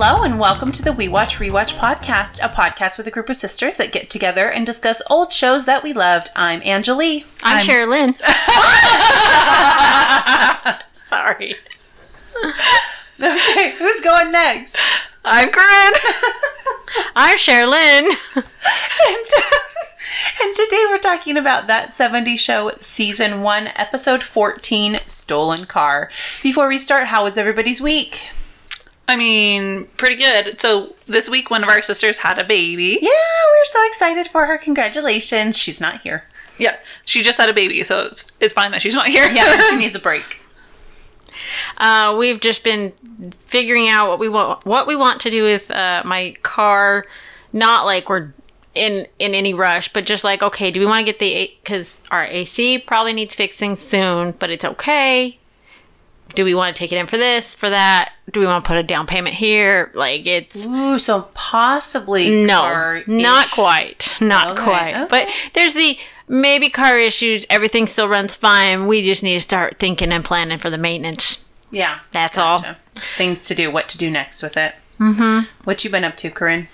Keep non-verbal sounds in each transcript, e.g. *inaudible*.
Hello, and welcome to the We Watch Rewatch podcast, a podcast with a group of sisters that get together and discuss old shows that we loved. I'm Angelie. I'm, Sherilyn. *laughs* Sorry. Okay, who's going next? I'm Corinne. *laughs* I'm Sherilyn. and, *laughs* and today we're talking about that 70 show, season 1, episode 14, Stolen Car. Before we start, how was everybody's week? I mean, pretty good. So this week, one of our sisters had a baby. Yeah, we're so excited for her. Congratulations. She's not here. Yeah, she just had a baby, so it's, it's fine that she's not here. Yeah, she *laughs* needs a break. Uh, we've just been figuring out what we want what we want to do with uh, my car. Not like we're in in any rush, but just like okay, do we want to get the because our AC probably needs fixing soon, but it's okay. Do we want to take it in for this, for that? Do we want to put a down payment here? Like it's Ooh, so possibly no, car-ish. not quite, not Okay, quite. okay. But there's the maybe car issues. Everything still runs fine. We just need to start thinking and planning for the maintenance. Yeah, That's all. Things to do, what to do next with it. Mm-hmm. What you been up to, Corinne?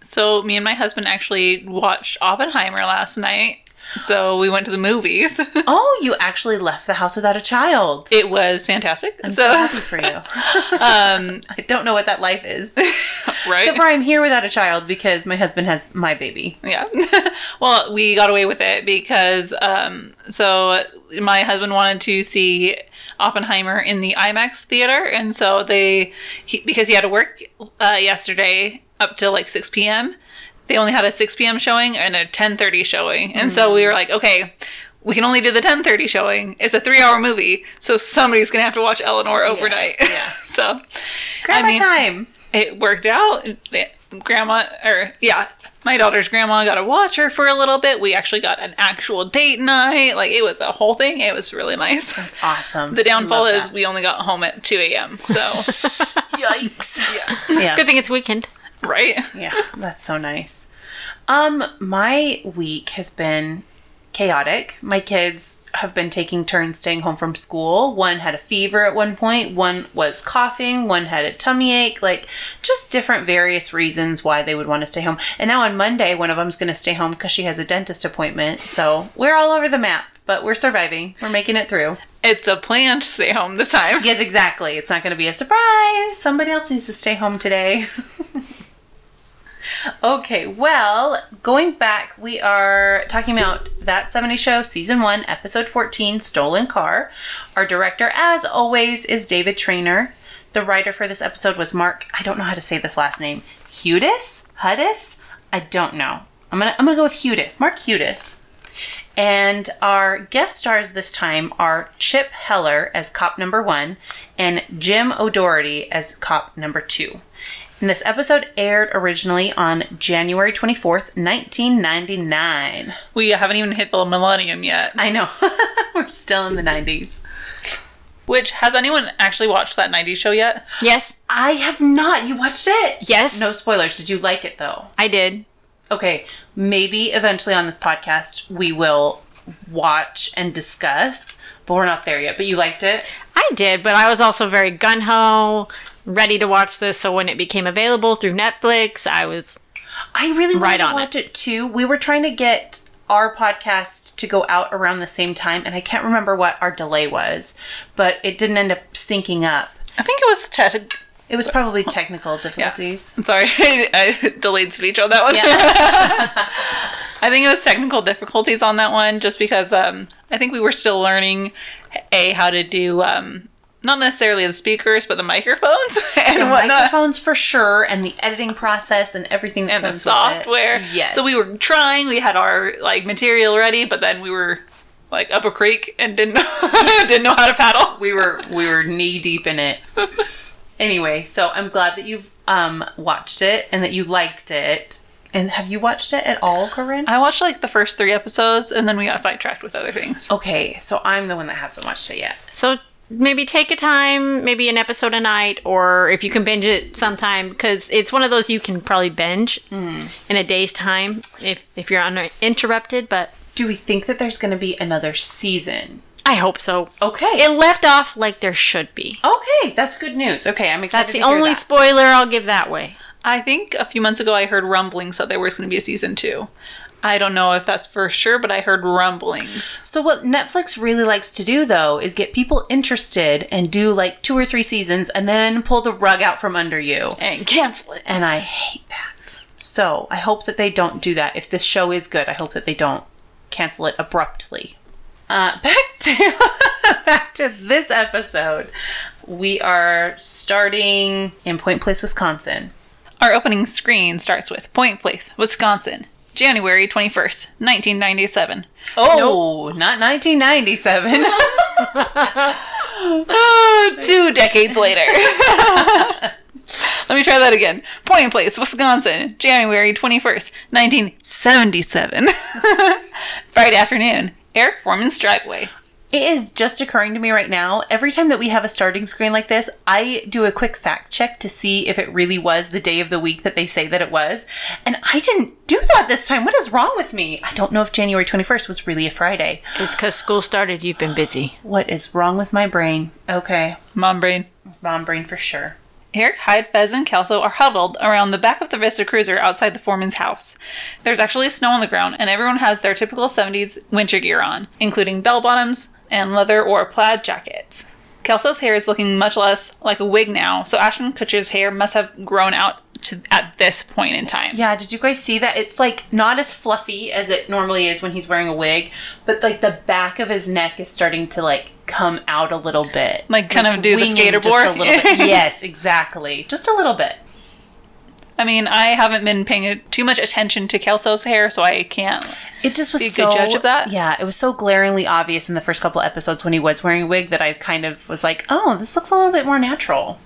So me and my husband actually watched Oppenheimer last night. So we went to the movies. *laughs* Oh, you actually left the house without a child. it was fantastic. I'm so, so, happy for you. *laughs* um, *laughs* I don't know what that life is. right? Except for I'm here without a child because my husband has my baby. Yeah. well, we got away with it because um so my husband wanted to see Oppenheimer in the IMAX theater and so they he, because he had to work uh, yesterday up till like 6 p.m. They only had a 6 p.m. showing and a 10:30 showing. And so we were like, okay, we can only do the 10:30 showing. It's a 3-hour movie, so somebody's going to have to watch Eleanor overnight. yeah. *laughs* so Grandma I mean, time. it worked out. Grandma, or yeah, my daughter's grandma got to watch her for a little bit. We actually got an actual date night. Like it was a whole thing. It was really nice. Awesome. The downfall is that. we only got home at 2 a.m. So, *laughs* yikes. Yeah. Yeah. Good thing it's weekend. *laughs* right? Yeah, that's so nice. Um, my week has been chaotic. My kids have been taking turns staying home from school. One had a fever at one point, one was coughing, one had a tummy ache, like just different various reasons why they would want to stay home. And now on Monday, one of them's going to stay home because she has a dentist appointment. So we're all over the map, but we're surviving. We're making it through. It's a plan to stay home this time. Yes, exactly. It's not going to be a surprise. Somebody else needs to stay home today. *laughs* okay, well, going back, we are talking about That 70 Show, Season 1, Episode 14, Stolen Car. Our director, as always, is David Trainer. The writer for this episode was Mark, I don't know how to say this last name, Hudis? Hudis? I don't know. I'm gonna, I'm gonna go with Hudis. Mark Hudis. And our guest stars this time are Chip Heller as cop number one and Jim O'Doherty as cop number two. And this episode aired originally on January 24th, 1999. We haven't even hit the millennium yet. I know. *laughs* We're still in the 90s. Which, has anyone actually watched that 90s show yet? Yes, I have not. You watched it? yes, No spoilers. Did you like it though? I did. Okay, maybe eventually on this podcast we will watch and discuss, but we're not there yet. But you liked it? I did, but I was also very gun ho, ready to watch this. So when it became available through Netflix, I was I really wanted Right to on watch it. too. We were trying to get our podcast to go out around the same time, and I can't remember what our delay was, but it didn't end up syncing up. I think it was Ted. It was probably technical difficulties. I'm sorry, *laughs* I delayed speech on that one. Yeah. *laughs* I think it was technical difficulties on that one, just because um, I think we were still learning a how to do um, not necessarily the speakers, but the microphones *laughs* and The whatnot, microphones for sure, and the editing process and everything that and the comes with it. software. Yes. So we were trying. We had our like material ready, but then we were like up a creek and didn't know, didn't know how to paddle. we were we were knee deep in it. Anyway, so I'm glad that you've um watched it and that you liked it. And have you watched it at all, Corinne? I watched like the first three episodes, and then we got sidetracked with other things. Okay, so I'm the one that hasn't watched it yet. so maybe take a time, maybe an episode a night, or if you can binge it sometime, because it's one of those you can probably binge in a day's time if if you're uninterrupted. But Do we think that there's going to be another season? I hope so. Okay. It left off like there should be. okay, that's good news. Okay, I'm excited That's the to hear only that. spoiler I'll give that way. I think a few months ago I heard rumblings that there was going to be a season two. I don't know if that's for sure, but I heard rumblings. So what Netflix really likes to do though is get people interested and do like two or three seasons and then pull the rug out from under you. And cancel it. And I hate that. So I hope that they don't do that. If this show is good, I hope that they don't cancel it abruptly. Uh, *laughs* back to back to this episode. We are starting in Point Place, Wisconsin. Our opening screen starts with Point Place, Wisconsin, January 21st, 1997. Oh, not 1997. *laughs* *laughs* Two decades later. Let me try that again. Point Place, Wisconsin, January 21st, 1977. Friday afternoon, Eric Forman's driveway. It is just occurring to me right now. Every time that we have a starting screen like this, I do a quick fact check to see if it really was the day of the week that they say that it was. And I didn't do that this time. What is wrong with me? I don't know if January 21st was really a Friday. It's because school started. You've been busy. What is wrong with my brain? Okay, Mom brain. mom brain for sure. Eric, Hyde, Fez, and Kelso are huddled around the back of the Vista Cruiser outside the Forman's house. There's actually snow on the ground, and everyone has their typical 70s winter gear on, including bell bottoms and leather or plaid jackets. Kelso's hair is looking much less like a wig now, so Ashton Kutcher's hair must have grown out to at this point in time. Yeah, did you guys see that? It's like not as fluffy as it normally is when he's wearing a wig, but like the back of his neck is starting to like come out a little bit. Like, kind of do the skater just a little bit. *laughs* yes, exactly. Just a little bit. I mean, I haven't been paying too much attention to Kelso's hair, so I can't. It just was Be a so good judge of that? Yeah, it was so glaringly obvious in the first couple episodes when he was wearing a wig that I kind of was like, "Oh, this looks a little bit more natural."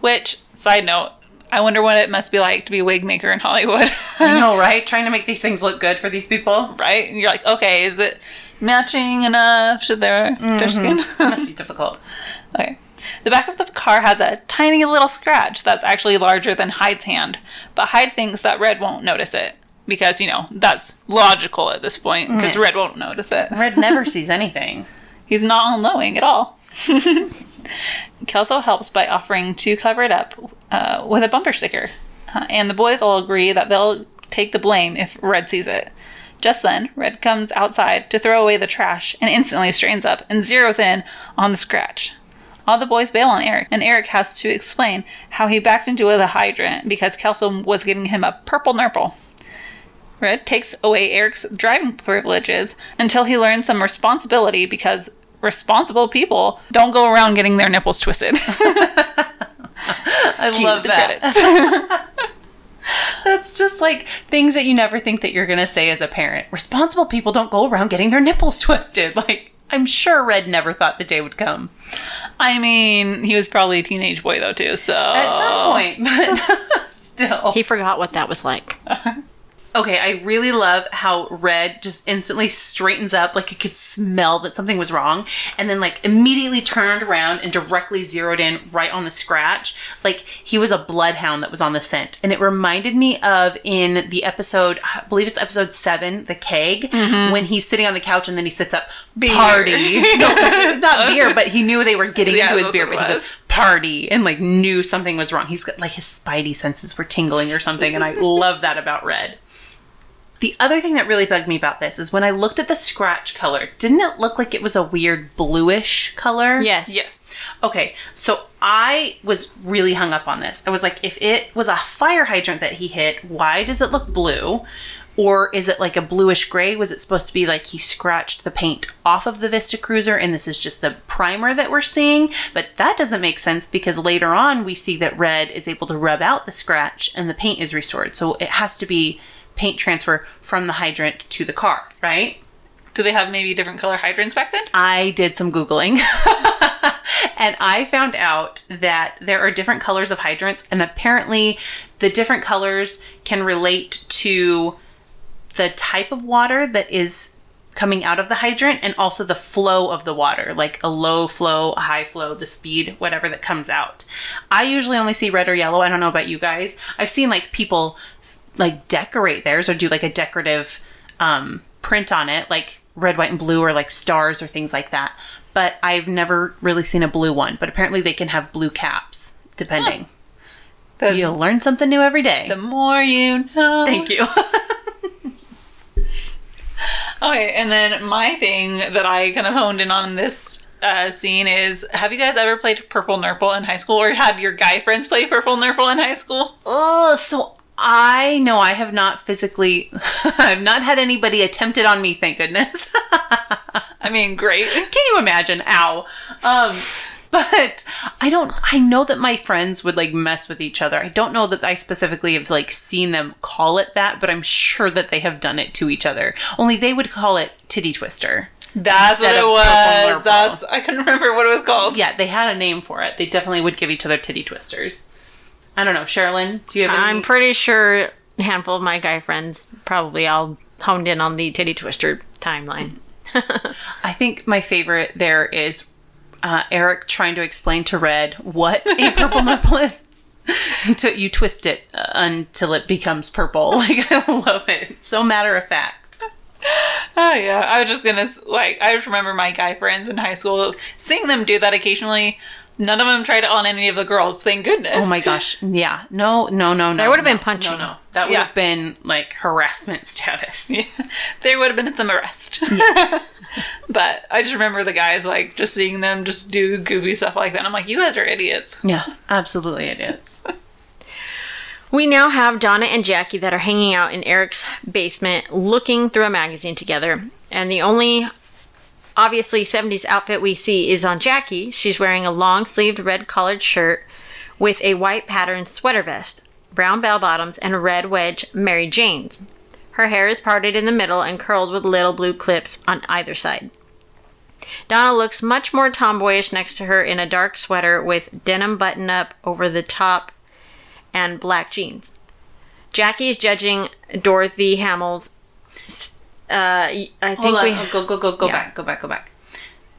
Which, side note, I wonder what it must be like to be a wig maker in Hollywood. I know, *laughs* right? Trying to make these things look good for these people right? And you're like, okay, is it matching enough to their, their skin? *laughs* must be difficult. *laughs* okay. The back of the car has a tiny little scratch that's actually larger than Hyde's hand, but Hyde thinks that Red won't notice it because, you know, that's logical at this point because Red won't notice it. Red never *laughs* sees anything. He's not all knowing at all. Kelso helps by offering to cover it up uh, with a bumper sticker, Uh, and the boys all agree that they'll take the blame if Red sees it. Just then, Red comes outside to throw away the trash and instantly straightens up and zeroes in on the scratch. All the boys bail on Eric, and Eric has to explain how he backed into the hydrant because Kelso was giving him a purple nurple. Red takes away Eric's driving privileges until he learns some responsibility because responsible people don't go around getting their nipples twisted. *laughs* I Cue love that. *laughs* *laughs* That's just like things that you never think that you're going to say as a parent. Responsible people don't go around getting their nipples *laughs* twisted. Like, I'm sure Red never thought the day would come. I mean, he was probably a teenage boy though too, so At some point, *laughs* but still. He forgot what that was like. Okay, I really love how Red just instantly straightens up, like you could smell that something was wrong, and then like immediately turned around and directly zeroed in right on the scratch. Like he was a bloodhound that was on the scent. And it reminded me of in the episode, I believe it's episode seven, the keg, when he's sitting on the couch and then he sits up, Beer. party. *laughs* *laughs* no, it was not beer, but he knew they were getting Yeah, into his beer, but he goes, party and like knew something was wrong. He's got like his spidey senses were tingling or something, and I love that about Red. The other thing that really bugged me about this is when I looked at the scratch color, didn't it look like it was a weird bluish color? Yes. yes. Okay, so I was really hung up on this. I was like, if it was a fire hydrant that he hit, why does it look blue? Or is it like a bluish gray? Was it supposed to be like he scratched the paint off of the Vista Cruiser and this is just the primer that we're seeing? But that doesn't make sense because later on we see that Red is able to rub out the scratch and the paint is restored. So it has to be paint transfer from the hydrant to the car, right? Do they have maybe different color hydrants back then? I did some Googling *laughs* and I found out that there are different colors of hydrants, and apparently, the different colors can relate to the type of water that is coming out of the hydrant and also the flow of the water, like a low flow, a high flow, the speed, whatever that comes out. I usually only see red or yellow. I don't know about you guys. I've seen like people like decorate theirs or do like a decorative um, print on it, like red, white, and blue, or like stars or things like that. But I've never really seen a blue one. But apparently they can have blue caps, depending. The, You'll learn something new every day. the more you know. Thank you. *laughs* Okay, and then my thing that I kind of honed in on this uh, scene is: Have you guys ever played Purple Nurple in high school, or had your guy friends play Purple Nurple in high school? oh, so I know I have not physically, *laughs* I've not had anybody attempt it on me. Thank goodness. *laughs* I mean, great. Can you imagine? Ow. Um, but I don't. I know that my friends would like mess with each other. I don't know that I specifically have like seen them call it that, but I'm sure that they have done it to each other. Only they would call it titty twister. That's what it was. That's I couldn't remember what it was called. Yeah, they had a name for it. They definitely would give each other titty twisters. I don't know, Sherilyn. Do you have any? I'm pretty sure a handful of my guy friends probably all honed in on the titty twister timeline. *laughs* I think my favorite there is uh, Eric trying to explain to Red what a purple *laughs* nipple is. *laughs* Until you twist it uh, until it becomes purple. Like I love it. It's so matter of fact. Oh yeah, I was just gonna like. I just remember my guy friends in high school seeing them do that occasionally. None of them tried it on any of the girls. Thank goodness. Oh my gosh. Yeah. No. No. No. No. There would've been no, punching. No. No. That would Yeah. have been like harassment status. *laughs* They would have been at some arrest. *laughs* but I just remember the guys like just seeing them just do goofy stuff like that. I'm like, you guys are idiots. Yeah. Absolutely, it is. *laughs* We now have Donna and Jackie that are hanging out in Eric's basement looking through a magazine together. And the only obviously 70s outfit we see is on Jackie. She's wearing a long sleeved red collared shirt with a white patterned sweater vest, brown bell bottoms, and red wedge Mary Jane's. Her hair is parted in the middle and curled with little blue clips on either side. Donna looks much more tomboyish next to her in a dark sweater with denim button up over the top and black jeans. Jackie is judging Dorothy Hamill's. Uh, I think Hold on. we. Oh, go go go go Yeah. back. Go back. Go back.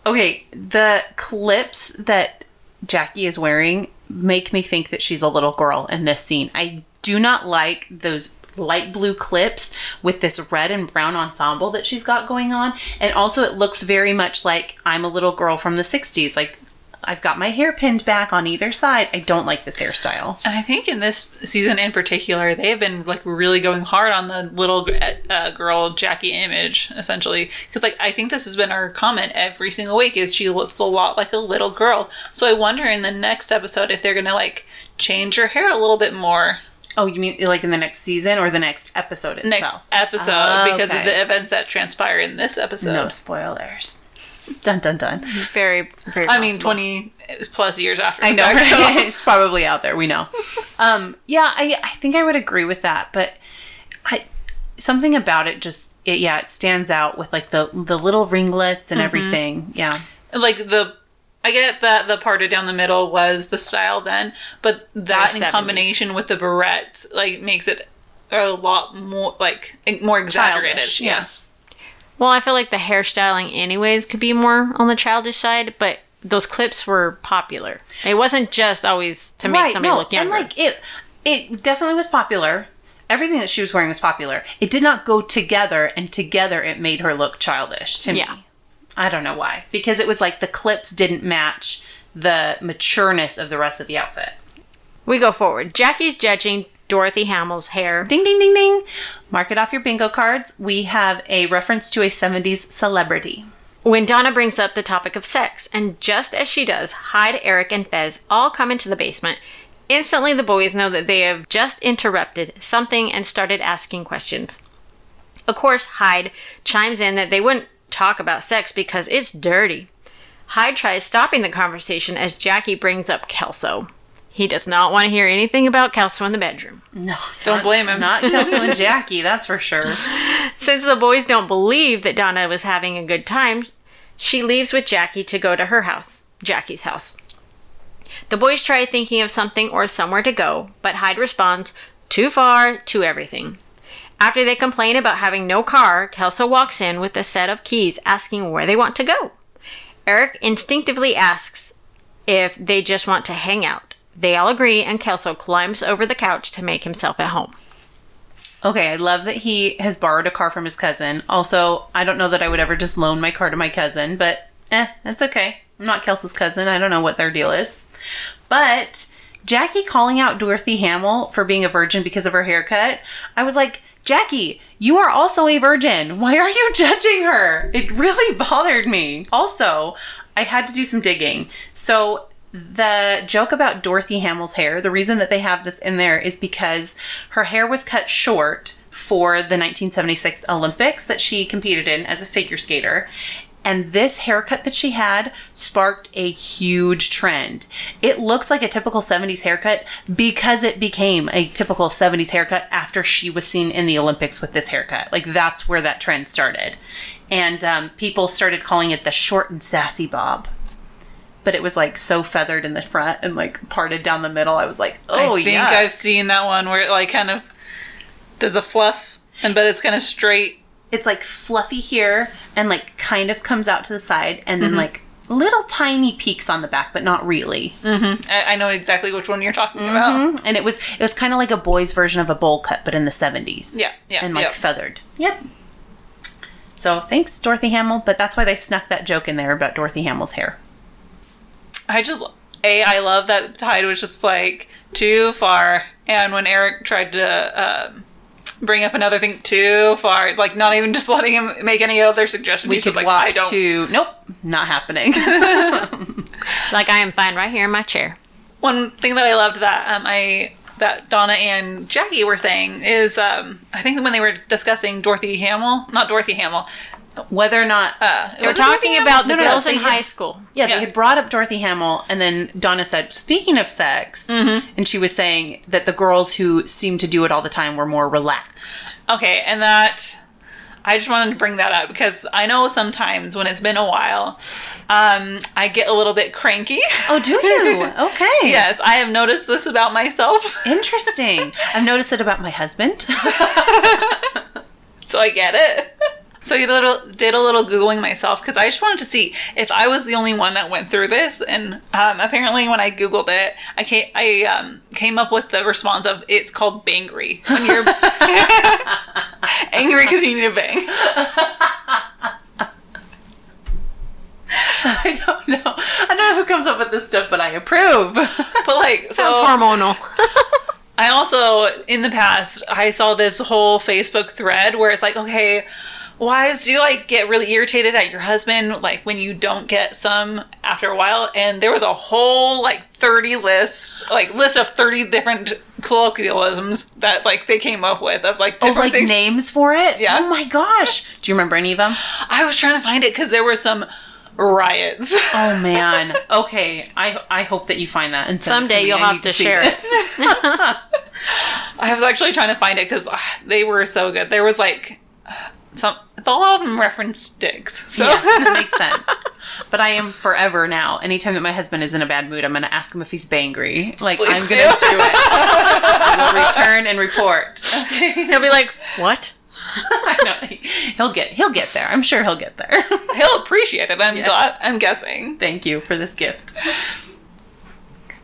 Okay, the clips that Jackie is wearing make me think that she's a little girl in this scene. I do not like those light blue clips with this red and brown ensemble that she's got going on, and also it looks very much like I'm a little girl from the '60s. Like I've got my hair pinned back on either side. I don't like this hairstyle. And I think in this season in particular, they have been like really going hard on the little uh, girl Jackie image, essentially. Because like I think this has been our comment every single week is she looks a lot like a little girl. So I wonder in the next episode if they're gonna like change her hair a little bit more Oh, you mean like in the next season or the next episode itself? next episode Oh, because of the events that transpire in this episode. No spoilers. Dun dun dun. Very, very. I mean, possible. twenty plus years after. I know fact, so- *laughs* it's probably out there. We know. Um, yeah, I I think I would agree with that, but I something about it just it, yeah it stands out with like the the little ringlets and everything. Yeah, like the I get that the parted down the middle was the style then, but that in combination with the barrettes like makes it a lot more like more exaggerated. Childish, Yeah. yeah. Well, I feel like the hairstyling, anyways, could be more on the childish side, but those clips were popular. It wasn't just always to make somebody look younger. and like it it definitely was popular. Everything that she was wearing was popular. It did not go together, and together it made her look childish to Yeah. me. I don't know why. Because it was like the clips didn't match the matureness of the rest of the outfit. we go forward. Jackie's judging Dorothy Hamill's hair. Ding ding ding ding. Mark it off your bingo cards. We have a reference to a 70s celebrity. When Donna brings up the topic of sex, and just as she does, Hyde, Eric, and Fez all come into the basement. Instantly, the boys know that they have just interrupted something and started asking questions. Of course, Hyde chimes in that they wouldn't talk about sex because it's dirty. Hyde tries stopping the conversation as Jackie brings up Kelso. He does not want to hear anything about Kelso in the bedroom. No, Don't not- blame him. Not Kelso and Jackie, that's for sure. *laughs* *laughs* Since the boys don't believe that Donna was having a good time, she leaves with Jackie to go to her house, Jackie's house. The boys try thinking of something or somewhere to go, but Hyde responds, too far, to everything. After they complain about having no car, Kelso walks in with a set of keys asking where they want to go. Eric instinctively asks if they just want to hang out. They all agree, and Kelso climbs over the couch to make himself at home. Okay, I love that he has borrowed a car from his cousin. Also, I don't know that I would ever just loan my car to my cousin, but eh, that's okay. I'm not Kelso's cousin. I don't know what their deal is. But Jackie calling out Dorothy Hamill for being a virgin because of her haircut, I was like, Jackie, you are also a virgin. Why are you *laughs* judging her? It really bothered me. Also, I had to do some digging. So, the joke about Dorothy Hamill's hair, the reason that they have this in there is because her hair was cut short for the 1976 Olympics that she competed in as a figure skater. And this haircut that she had sparked a huge trend. It looks like a typical 70s haircut because it became a typical 70s haircut after she was seen in the Olympics with this haircut. Like that's where that trend started. And um, people started calling it the short and sassy bob. But it was like so feathered in the front and like parted down the middle. I was like, oh I think yeah. I've seen that one where it like kind of does a fluff, and but it's kind of straight. it's like fluffy here and like kind of comes out to the side and then mm-hmm. like little tiny peaks on the back but not really mm-hmm. I, I know exactly which one you're talking about. Mm-hmm. and it was it was kind of like a boy's version of a bowl cut but in the 70s Yeah, yeah, and like yeah. feathered yep so thanks dorothy hamill but that's why they snuck that joke in there about dorothy hamill's hair I just a I love that Hyde was just like too far, and when Eric tried to um, bring up another thing too far, like not even just letting him make any other suggestions. we He's could just like, walk I don't. to nope not happening *laughs* *laughs* Like I am fine right here in my chair. One thing that I loved that um, I that Donna and Jackie were saying is um, I think when they were discussing Dorothy Hamill, not Dorothy Hamill, whether or not uh, We're was it Dorothy talking about the No, no, no, girls in had- high school. Yeah, Yeah. they had brought up Dorothy Hamill, and then Donna said, "Speaking of sex," Mm-hmm. and she was saying that the girls who seemed to do it all the time were more relaxed. Okay, and that I just wanted to bring that up because I know sometimes when it's been a while, um, I get a little bit cranky. Oh, do you? *laughs* Okay. yes, I have noticed this about myself, *laughs* Interesting. I've noticed it about my husband. *laughs* so I get it. So I did a little, did a little googling myself because I just wanted to see if I was the only one that went through this. And um, apparently, when I googled it, I came I um, came up with the response of it's called bangry when you're *laughs* angry because you need a bang. *laughs* I don't know. I don't know who comes up with this stuff, but I approve. *laughs* But like, so Sounds hormonal. I also, in the past, I saw this whole Facebook thread where it's like, okay, wives, do you like get really irritated at your husband like when you don't get some after a while? And there was a whole like 30 list, like list of 30 different colloquialisms that like they came up with of like oh, like things. names for it? Yeah. Oh my gosh. Do you remember any of them? I was trying to find it because there were some riots. Oh *laughs* man. Okay. I I hope that you find that. And Someday you'll have need to share it. *laughs* I was actually trying to find it because ah, they were so good. There was like some, a lot of them reference dicks. So Yeah, that *laughs* makes sense. But I am forever now. Anytime that my husband is in a bad mood, I'm going to ask him if he's bangry. Like, Please I'm do. going to do it. *laughs* I will return and report. He'll be like, "What?" *laughs* I know. He'll get he'll get there. I'm sure he'll get there. he'll appreciate it. I'm Yes. glad. I'm guessing. Thank you for this gift.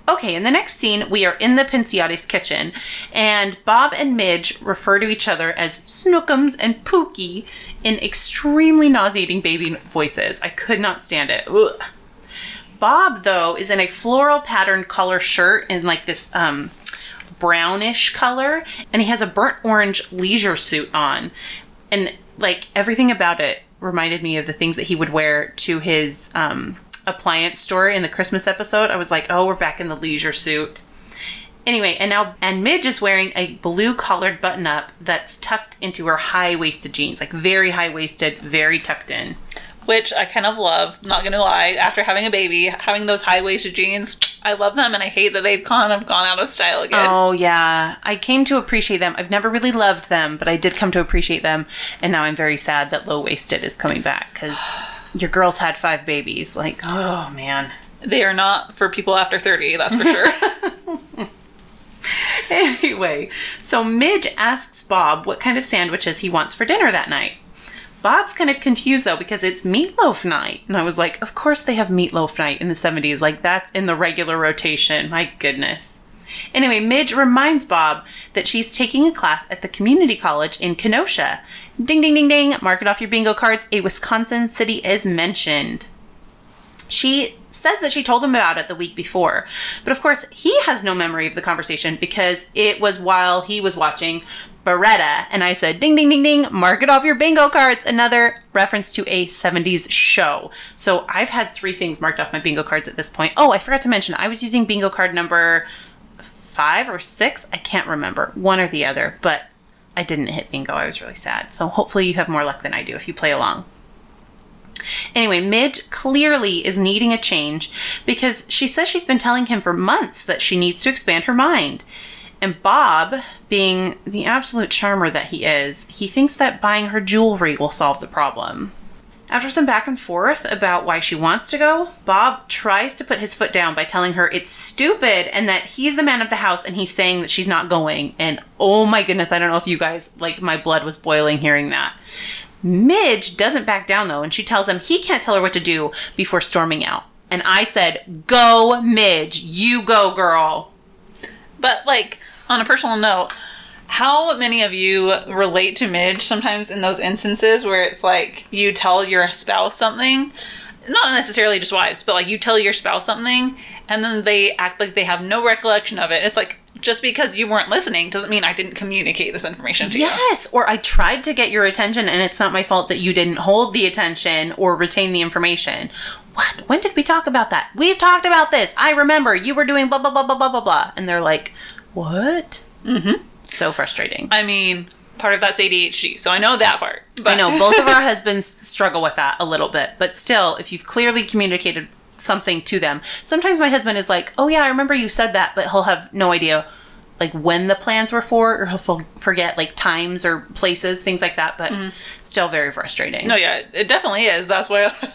Okay, in the next scene, we are in the Pinciotti's kitchen, and Bob and Midge refer to each other as Snookums and Pookie in extremely nauseating baby voices. I could not stand it. Ugh. Bob, though, is in a floral patterned color shirt in like this um, brownish color, and he has a burnt orange leisure suit on. And like everything about it reminded me of the things that he would wear to his um, appliance store in the Christmas episode. I was like, oh, we're back in the leisure suit. Anyway, and now and Midge is wearing a blue collared button up that's tucked into her high waisted jeans, like very high waisted, very tucked in. which I kind of love. Not gonna lie, after having a baby, having those high waisted jeans, I love them, and I hate that they've kind of gone out of style again. Oh yeah, I came to appreciate them. I've never really loved them, but I did come to appreciate them, and now I'm very sad that low waisted is coming back because your girls had five babies. Like, oh man. They are not for people after thirty, that's for sure. *laughs* *laughs* Anyway, so Midge asks Bob what kind of sandwiches he wants for dinner that night. Bob's kind of confused though because it's meatloaf night. And I was like, of course they have meatloaf night in the 70s. Like, that's in the regular rotation. My goodness. Anyway, Midge reminds Bob that she's taking a class at the community college in Kenosha. Ding, ding, ding, ding. Mark it off your bingo cards. A Wisconsin city is mentioned. She says that she told him about it the week before. But of course, he has no memory of the conversation because it was while he was watching Baretta. And I said, ding, ding, ding, ding, mark it off your bingo cards. Another reference to a 70s show. So I've had three things marked off my bingo cards at this point. Oh, I forgot to mention, I was using bingo card number five or six. I can't remember, one or the other, but I didn't hit bingo. I was really sad. So hopefully you have more luck than I do if you play along. Anyway, Midge clearly is needing a change because she says she's been telling him for months that she needs to expand her mind. And Bob, being the absolute charmer that he is, he thinks that buying her jewelry will solve the problem. After some back and forth about why she wants to go, Bob tries to put his foot down by telling her it's stupid and that he's the man of the house and he's saying that she's not going. And oh my goodness, I don't know if you guys, like, my blood was boiling hearing that. Midge doesn't back down though, and she tells him he can't tell her what to do before storming out. And I said, Go, Midge, you go, girl. But like on a personal note, how many of you relate to Midge sometimes in those instances where it's like you tell your spouse something, not necessarily just wives, but like you tell your spouse something and then they act like they have no recollection of it. It's like just because you weren't listening doesn't mean I didn't communicate this information to you. Yes, or I tried to get your attention and it's not my fault that you didn't hold the attention or retain the information. What? When did we talk about that? We've talked about this. I remember you were doing blah blah blah blah blah blah blah. And they're like, What? Mm-hmm. So frustrating. I mean, part of that's ADHD, so I know that part. But I know both of our *laughs* husbands struggle with that a little bit, but still, if you've clearly communicated something to them, sometimes my husband is like, "Oh yeah, I remember you said that," but he'll have no idea like when the plans were for, or he'll forget like times or places, things like that. But still, very frustrating. No, yeah, it definitely is. That's why. *laughs*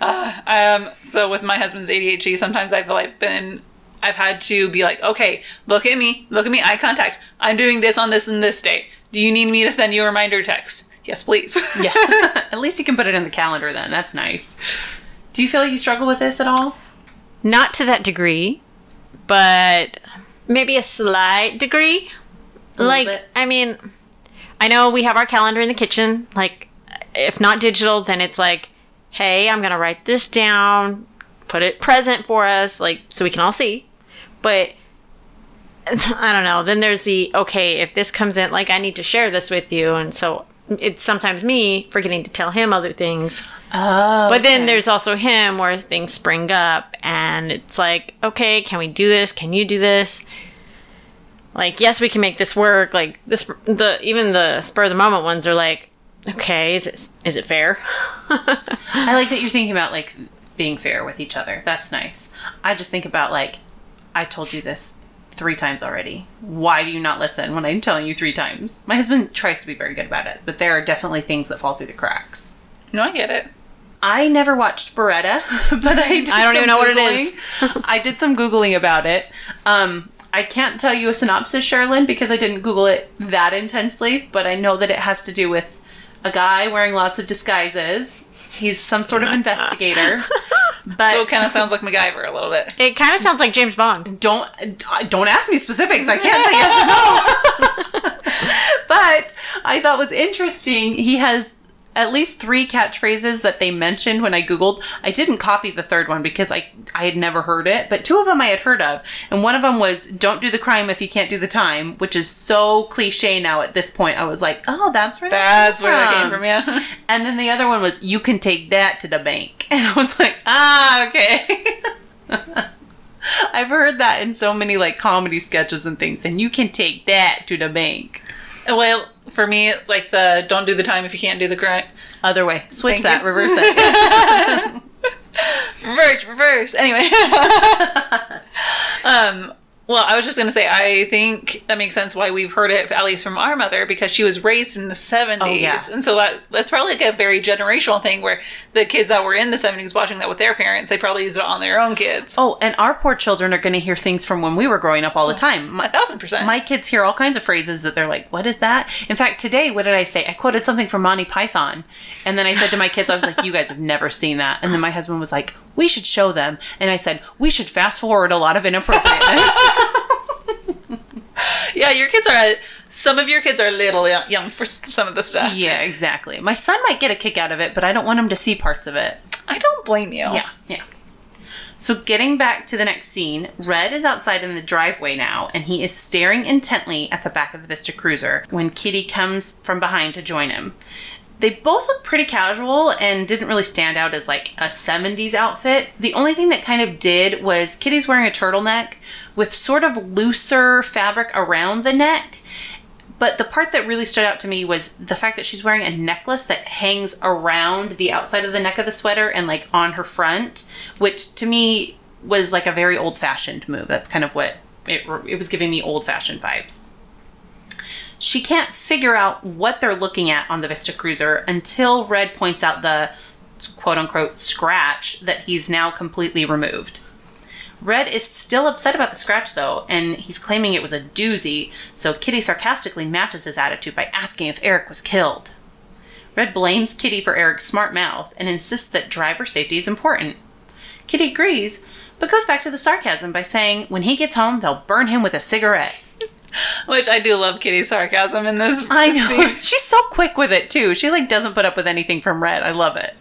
Uh, um. So with my husband's ADHD, sometimes I've like been, I've had to be like, okay, look at me, look at me, eye contact. I'm doing this on this and this day. Do you need me to send you a reminder text? Yes, please. *laughs* Yeah, at least you can put it in the calendar. Then that's nice. Do you feel like you struggle with this at all? Not to that degree, but maybe a slight degree. Like, bit. I mean, I know we have our calendar in the kitchen. Like, if not digital, then it's like, hey, I'm going to write this down, put it present for us, like, so we can all see. But *laughs* I don't know. Then there's the, okay, if this comes in, like, I need to share this with you. And so it's sometimes me forgetting to tell him other things. Oh, But then there's also him where things spring up and it's like, okay, can we do this? Can you do this? Like, yes, we can make this work. Like this, the even the spur of the moment ones are like, okay, is it is it fair? *laughs* I like that you're thinking about like being fair with each other. That's nice. I just think about like, I told you this three times already. Why do you not listen when I'm telling you three times? My husband tries to be very good about it, but there are definitely things that fall through the cracks. no, I get it. I never watched Baretta, *laughs* but I did I don't even know what it is. I did some googling about it. Um, I can't tell you a synopsis, Sherilyn, because I didn't Google it that intensely, but I know that it has to do with a guy wearing lots of disguises. He's some sort of *laughs* investigator. But So it kind of sounds like MacGyver a little bit. *laughs* it kind of sounds like James Bond. don't uh, don't ask me specifics. I can't say yes or no. *laughs* *laughs* but I thought was interesting. He has at least three catchphrases that they mentioned when I googled. I didn't copy the third one because I I had never heard it, but two of them I had heard of, and one of them was "Don't do the crime if you can't do the time," which is so cliche now at this point. I was like, oh, that's where That's where that came from. from, yeah. *laughs* And then the other one was, you can take that to the bank. *laughs* And I was like, ah, okay. *laughs* I've heard that in so many like comedy sketches and things, and you can take that to the bank. well, for me, like the don't do the time if you can't do the crime. Other way. Switch Thank that, you. reverse it. *laughs* reverse, reverse. Anyway. *laughs* um, well, I was just going to say, I think that makes sense why we've heard it, at least from our mother, because she was raised in the 70s. Oh, yeah. And so that that's probably like a very generational thing where the kids that were in the 70s watching that with their parents, they probably used it on their own kids. oh, and our poor children are going to hear things from when we were growing up all the oh, time. A My, thousand percent. my kids hear all kinds of phrases that they're like, what is that? In fact, today, what did I say? I quoted something from Monty Python. And then I said to my kids, I was like, you guys have never seen that. And then my husband was like, we should show them. And I said, we should fast forward a lot of inappropriateness. *laughs* Yeah, your kids are. Some of your kids are a little young- young for some of the stuff. Yeah, exactly. My son might get a kick out of it, but I don't want him to see parts of it. I don't blame you. Yeah, yeah. So, getting back to the next scene, Red is outside in the driveway now, and he is staring intently at the back of the Vista Cruiser when Kitty comes from behind to join him. They both look pretty casual and didn't really stand out as like a 70s outfit. The only thing that kind of did was Kitty's wearing a turtleneck with sort of looser fabric around the neck. But the part that really stood out to me was the fact that she's wearing a necklace that hangs around the outside of the neck of the sweater and like on her front, which to me was like a very old fashioned move. That's kind of what it, it was giving me old fashioned vibes. She can't figure out what they're looking at on the Vista Cruiser until Red points out the quote unquote scratch that he's now completely removed. Red is still upset about the scratch though, and he's claiming it was a doozy, so Kitty sarcastically matches his attitude by asking if Eric was killed. Red blames Kitty for Eric's smart mouth and insists that driver safety is important. Kitty agrees, but goes back to the sarcasm by saying when he gets home, they'll burn him with a cigarette. *laughs* Which I do love Kitty's sarcasm in this. I know. scene. *laughs* She's so quick with it too. She like doesn't put up with anything from Red. I love it.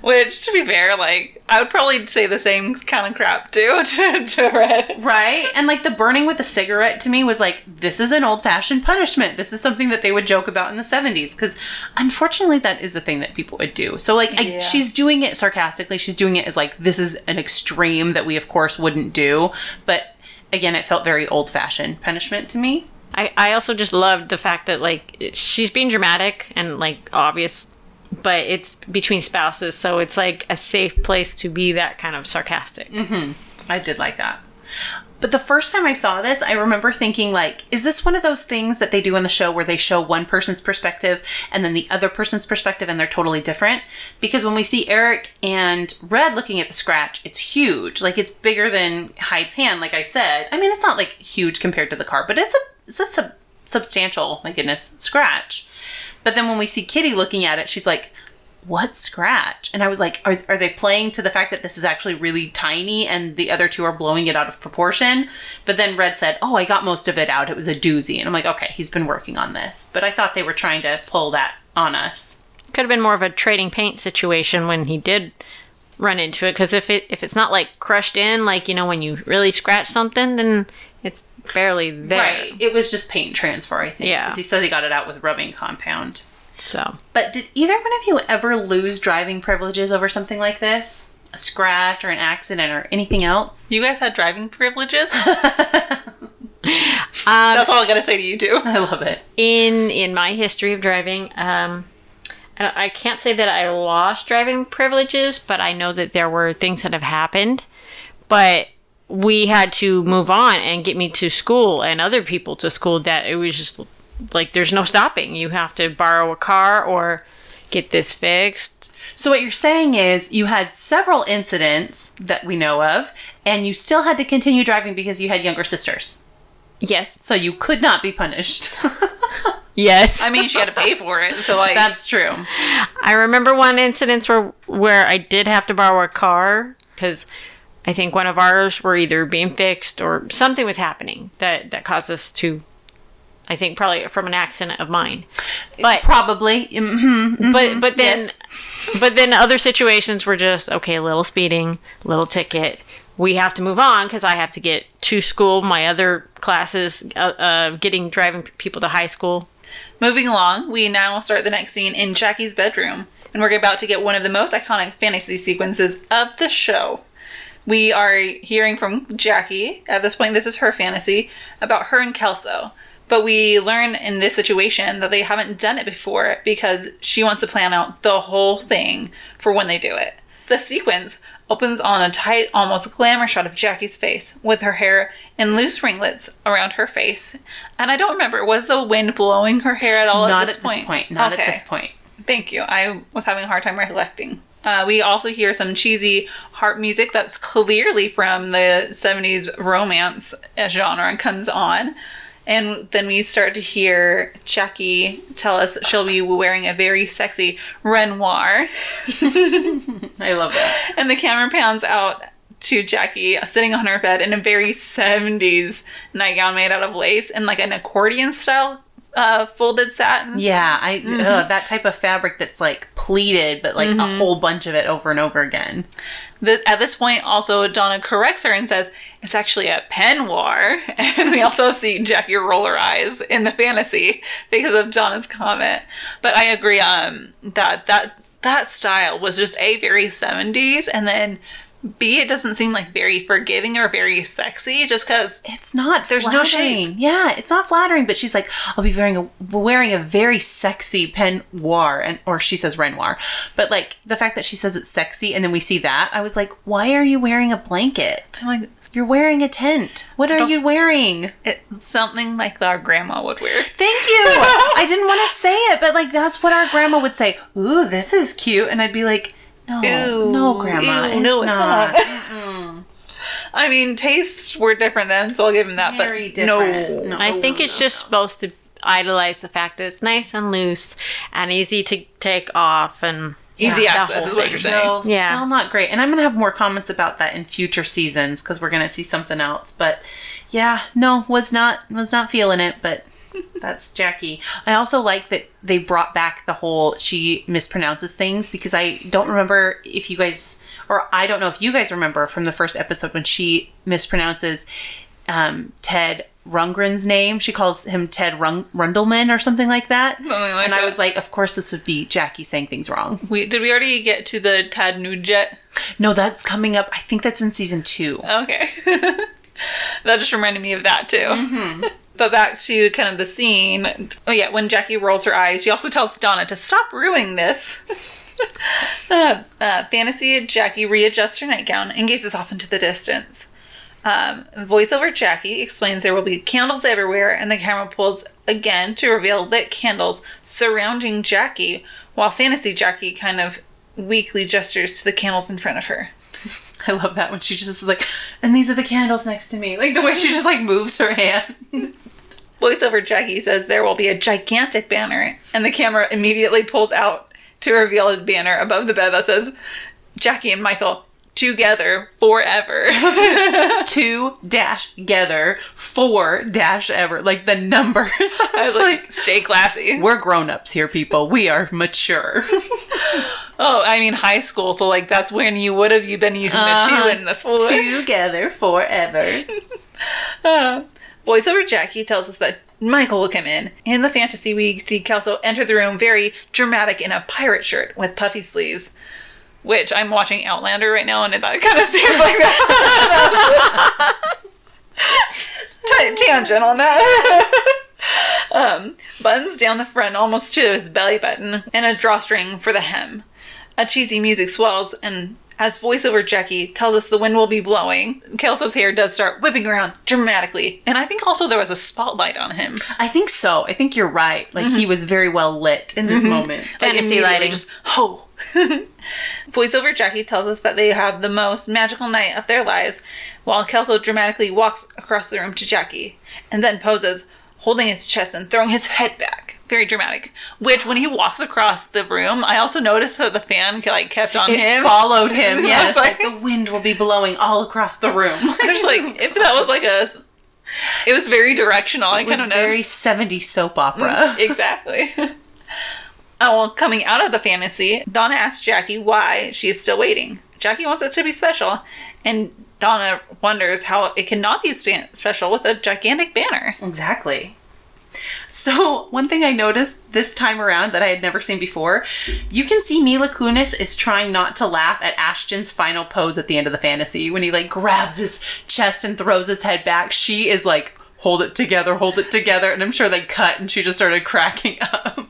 Which, to be fair, like I would probably say the same kind of crap too *laughs* to, to Red. Right? And like the burning with a cigarette to me was like, this is an old fashioned punishment. This is something that they would joke about in the 70s. Because unfortunately, that is the thing that people would do. So, like, I, Yeah. she's doing it sarcastically. She's doing it as like, this is an extreme that we, of course, wouldn't do. But again, it felt very old fashioned punishment to me. I, I also just loved the fact that like she's being dramatic and like obvious, but it's between spouses, so it's like a safe place to be that kind of sarcastic. Mm-hmm. I did like that. But the first time I saw this, I remember thinking like, is this one of those things that they do in the show where they show one person's perspective and then the other person's perspective and they're totally different? Because when we see Eric and Red looking at the scratch, it's huge. Like it's bigger than Hyde's hand, like I said. I mean, it's not like huge compared to the car, but it's a it's a sub- substantial, my goodness, scratch. But then when we see Kitty looking at it, she's like, what scratch? And I was like, are, are they playing to the fact that this is actually really tiny and the other two are blowing it out of proportion? But then Red said, oh, I got most of it out. It was a doozy. And I'm like, okay, he's been working on this. But I thought they were trying to pull that on us. Could have been more of a trading paint situation when he did run into it, because if it if it's not like crushed in, like you know when you really scratch something, then it's barely there. Right. It was just paint transfer, I think. Yeah. Because he said he got it out with rubbing compound. So But did either one of you ever lose driving privileges over something like this? A scratch or an accident or anything else? You guys had driving privileges. *laughs* That's all I gotta say to you too. I love it. in in my history of driving um I I can't say that I lost driving privileges, but I know that there were things that have happened. But we had to move on and get me to school and other people to school that it was just like there's no stopping. You have to borrow a car or get this fixed. So what you're saying is you had several incidents that we know of, and you still had to continue driving because you had younger sisters. Yes. So you could not be punished. *laughs* Yes. I mean, she had to pay for it, so like That's true. I remember one incident where where I did have to borrow a car because I think one of ours were either being fixed or something was happening that that caused us to. I think probably from an accident of mine, but Probably. Mhm. but but then Yes. but then other situations were just okay, a little speeding, little ticket. We have to move on because I have to get to school. My other classes, uh, uh, getting driving people to high school. Moving along, we now start the next scene in Jackie's bedroom, and we're about to get one of the most iconic fantasy sequences of the show. We are hearing from Jackie, at this point, this is her fantasy, about her and Kelso. But we learn in this situation that they haven't done it before because she wants to plan out the whole thing for when they do it. The sequence opens on a tight, almost glamour shot of Jackie's face, with her hair in loose ringlets around her face. And I don't remember, was the wind blowing her hair at all Not at this at point? this point. Not Okay. at this point. Thank you. I was having a hard time recollecting. Uh, we also hear some cheesy harp music that's clearly from the 70s romance genre and comes on. And then we start to hear Jackie tell us she'll be wearing a very sexy Renoir. *laughs* I love that. And the camera pans out to Jackie sitting on her bed in a very 70s nightgown made out of lace and like an accordion style uh, folded satin. Yeah, I ugh, that type of fabric that's like pleated, but like a whole bunch of it over and over again. The, at this point, also Donna corrects her and says it's actually a peignoir, *laughs* and we also see Jackie roll her eyes in the fantasy because of Donna's comment. But I agree, um, that that that style was just a very seventies, and then b it doesn't seem like very forgiving or very sexy, just because It's not. There's no flattering. Yeah, it's not flattering. But she's like, I'll be wearing a wearing a very sexy peignoir, and or she says Renoir. But like the fact that she says it's sexy, and then we see that, I was like, why are you wearing a blanket? I'm like You're wearing a tent. What are you wearing? it's something like our grandma would wear. Thank you. *laughs* I didn't want to say it, but like that's what our grandma would say. Ooh, this is cute, and I'd be like, no, Ew, no, grandma, ew, it's, no, it's not. not. I mean, tastes were different then, so I'll give him that. Very but different. no, No. I think it's just supposed to idolize the fact that it's nice and loose and easy to take off and easy Yeah, the access whole is what thing. you're saying. Still, Yeah. still not great. And I'm gonna have more comments about that in future seasons because we're gonna see something else. But yeah, no, was not was not feeling it. But that's Jackie. I also like that they brought back the whole she mispronounces things because I don't remember if you guys or I don't know if you guys remember from the first episode when she mispronounces um, Ted. Rundgren's name. She calls him Ted Rung- Rundelman or something like that. Something like and I was like, of course, this would be Jackie saying things wrong. We did we already get to the Tad Nugent? No, that's coming up. I think that's in season two. Okay. *laughs* *laughs* that just reminded me of that too. *laughs* But back to kind of the scene. Oh yeah, when Jackie rolls her eyes, she also tells Donna to stop ruining this. *laughs* uh, uh, fantasy Jackie readjusts her nightgown and gazes off into the distance. Um, voiceover Jackie explains there will be candles everywhere, and the camera pulls again to reveal lit candles surrounding Jackie, while fantasy Jackie kind of weakly gestures to the candles in front of her. *laughs* I love that when she just is like, and these are the candles next to me. Like the way she just like moves her hand. *laughs* Voiceover Jackie says there will be a gigantic banner, and the camera immediately pulls out to reveal a banner above the bed that says Jackie and Michael together forever. *laughs* *laughs* Two dash together, four dash ever. Like the numbers. *laughs* I was like, like, stay classy. we're grown ups here, people. We are mature. Oh, I mean high school, so like that's when you would have you been using the Uh-huh. two and the four. together forever. Uh, voiceover Jackie tells us that Michael will come in. In the fantasy, we see Kelso enter the room very dramatic in a pirate shirt with puffy sleeves. Which I'm watching Outlander right now, and it kind of seems like that. *laughs* T- tangent on that. *laughs* um, buttons down the front almost to his belly button, and a drawstring for the hem. A cheesy music swells, and as voiceover Jackie tells us the wind will be blowing, Kelso's hair does start whipping around dramatically. And I think also there was a spotlight on him. I think so. I think you're right. Like he mhm. was very well lit in this mhm. moment. Like, Fantasy immediately lighting. Just, oh. *laughs* Voiceover Jackie tells us that they have the most magical night of their lives, while Kelso dramatically walks across the room to Jackie and then poses, holding his chest and throwing his head back. Very dramatic. Which, when he walks across the room, I also noticed that the fan like kept on It him. followed him. *laughs* Yes, like, like- the wind will be blowing all across the room. *laughs* There's like if that was like a, it was very directional. I it was kind of very noticed. 70s soap opera. Mm, exactly. *laughs* oh, well, coming out of the fantasy, Donna asks Jackie why she is still waiting. Jackie wants it to be special, and Donna wonders how it cannot be special with a gigantic banner. Exactly. *laughs* So, one thing I noticed this time around that I had never seen before, you can see Mila Kunis is trying not to laugh at Ashton's final pose at the end of the fantasy when he like grabs his chest and throws his head back. She is like, hold it together, hold it together. And I'm sure they cut and she just started *laughs* cracking up.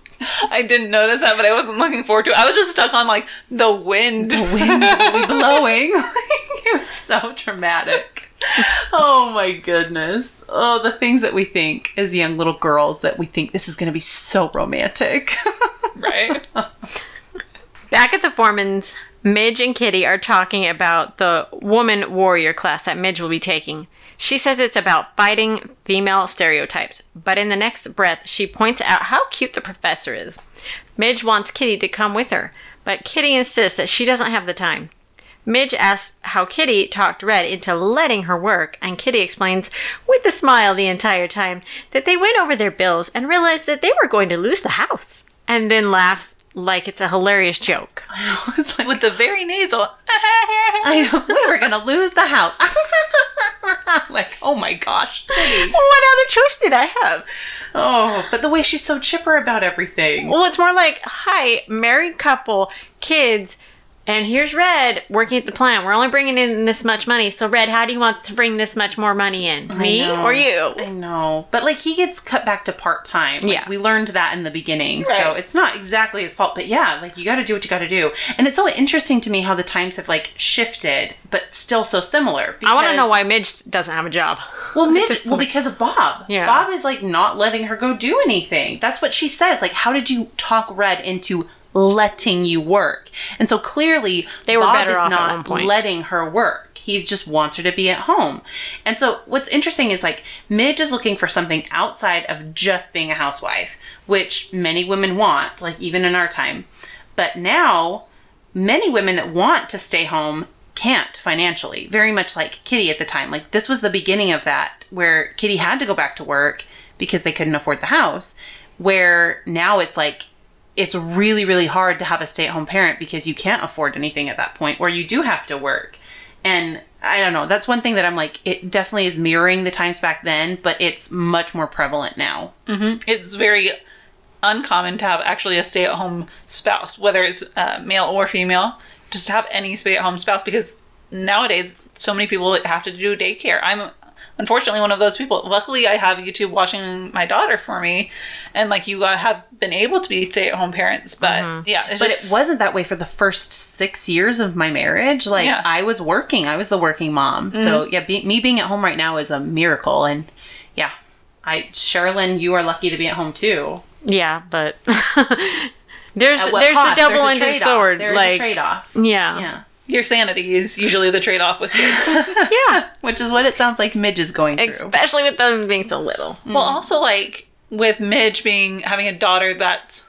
I didn't notice that, but I wasn't looking forward to it. I was just stuck on like the wind. The wind will be *laughs* blowing. it was so dramatic. *laughs* Oh my goodness. Oh, the things that we think as young little girls that we think this is going to be so romantic. *laughs* right? Back at the Formans, Midge and Kitty are talking about the woman warrior class that Midge will be taking. She says it's about fighting female stereotypes, but in the next breath, she points out how cute the professor is. Midge wants Kitty to come with her, but Kitty insists that she doesn't have the time. Midge asks how Kitty talked Red into letting her work, and Kitty explains, with a smile the entire time, that they went over their bills and realized that they were going to lose the house, and then laughs like it's a hilarious joke. *laughs* I was like, With the very nasal. *laughs* I know, we were gonna lose the house. *laughs* like, oh my gosh. Kitty. what other choice did I have? Oh. oh, but the way she's so chipper about everything. Well, it's more like, hi, married couple, kids, and here's Red working at the plant. We're only bringing in this much money. So, Red, how do you want to bring this much more money in? Me or you? I know. But like he gets cut back to part time. Yeah. We learned that in the beginning. Right. So it's not exactly his fault. But yeah, like you gotta do what you gotta do. And it's so interesting to me how the times have like shifted, but still so similar. I want to know why Midge doesn't have a job. Well, Midge, well, because of Bob. Yeah. Bob is like not letting her go do anything. That's what she says. Like, how did you talk Red into letting you work? And so clearly, They were Bob better is not letting her work. He just wants her to be at home. And so, what's interesting is like Midge is looking for something outside of just being a housewife, which many women want, like even in our time. But now, many women that want to stay home can't financially, very much like Kitty at the time. Like this was the beginning of that where Kitty had to go back to work because they couldn't afford the house. Where now it's like it's really really hard to have a stay-at-home parent because you can't afford anything at that point where you do have to work. And I don't know, that's one thing that I'm like it definitely is mirroring the times back then, but it's much more prevalent now. it's very uncommon to have actually a stay-at-home spouse, whether it's uh, male or female, just to have any stay-at-home spouse because nowadays so many people have to do daycare. I'm unfortunately one of those people. Luckily, I have YouTube watching my daughter for me, and like you uh, have been able to be stay-at-home parents. But yeah, But just, it wasn't that way for the first six years of my marriage. Like Yeah. I was working, I was the working mom. So yeah, be, me being at home right now is a miracle. And yeah, I Sherilyn, you are lucky to be at home too. Yeah, but *laughs* there's there's cost? the a double-ended sword. There's like a trade-off. yeah, Yeah, your sanity is usually the trade-off with kids. *laughs* yeah, which is what it sounds like Midge is going through. especially with them being so little. Well, also like with Midge being having a daughter that's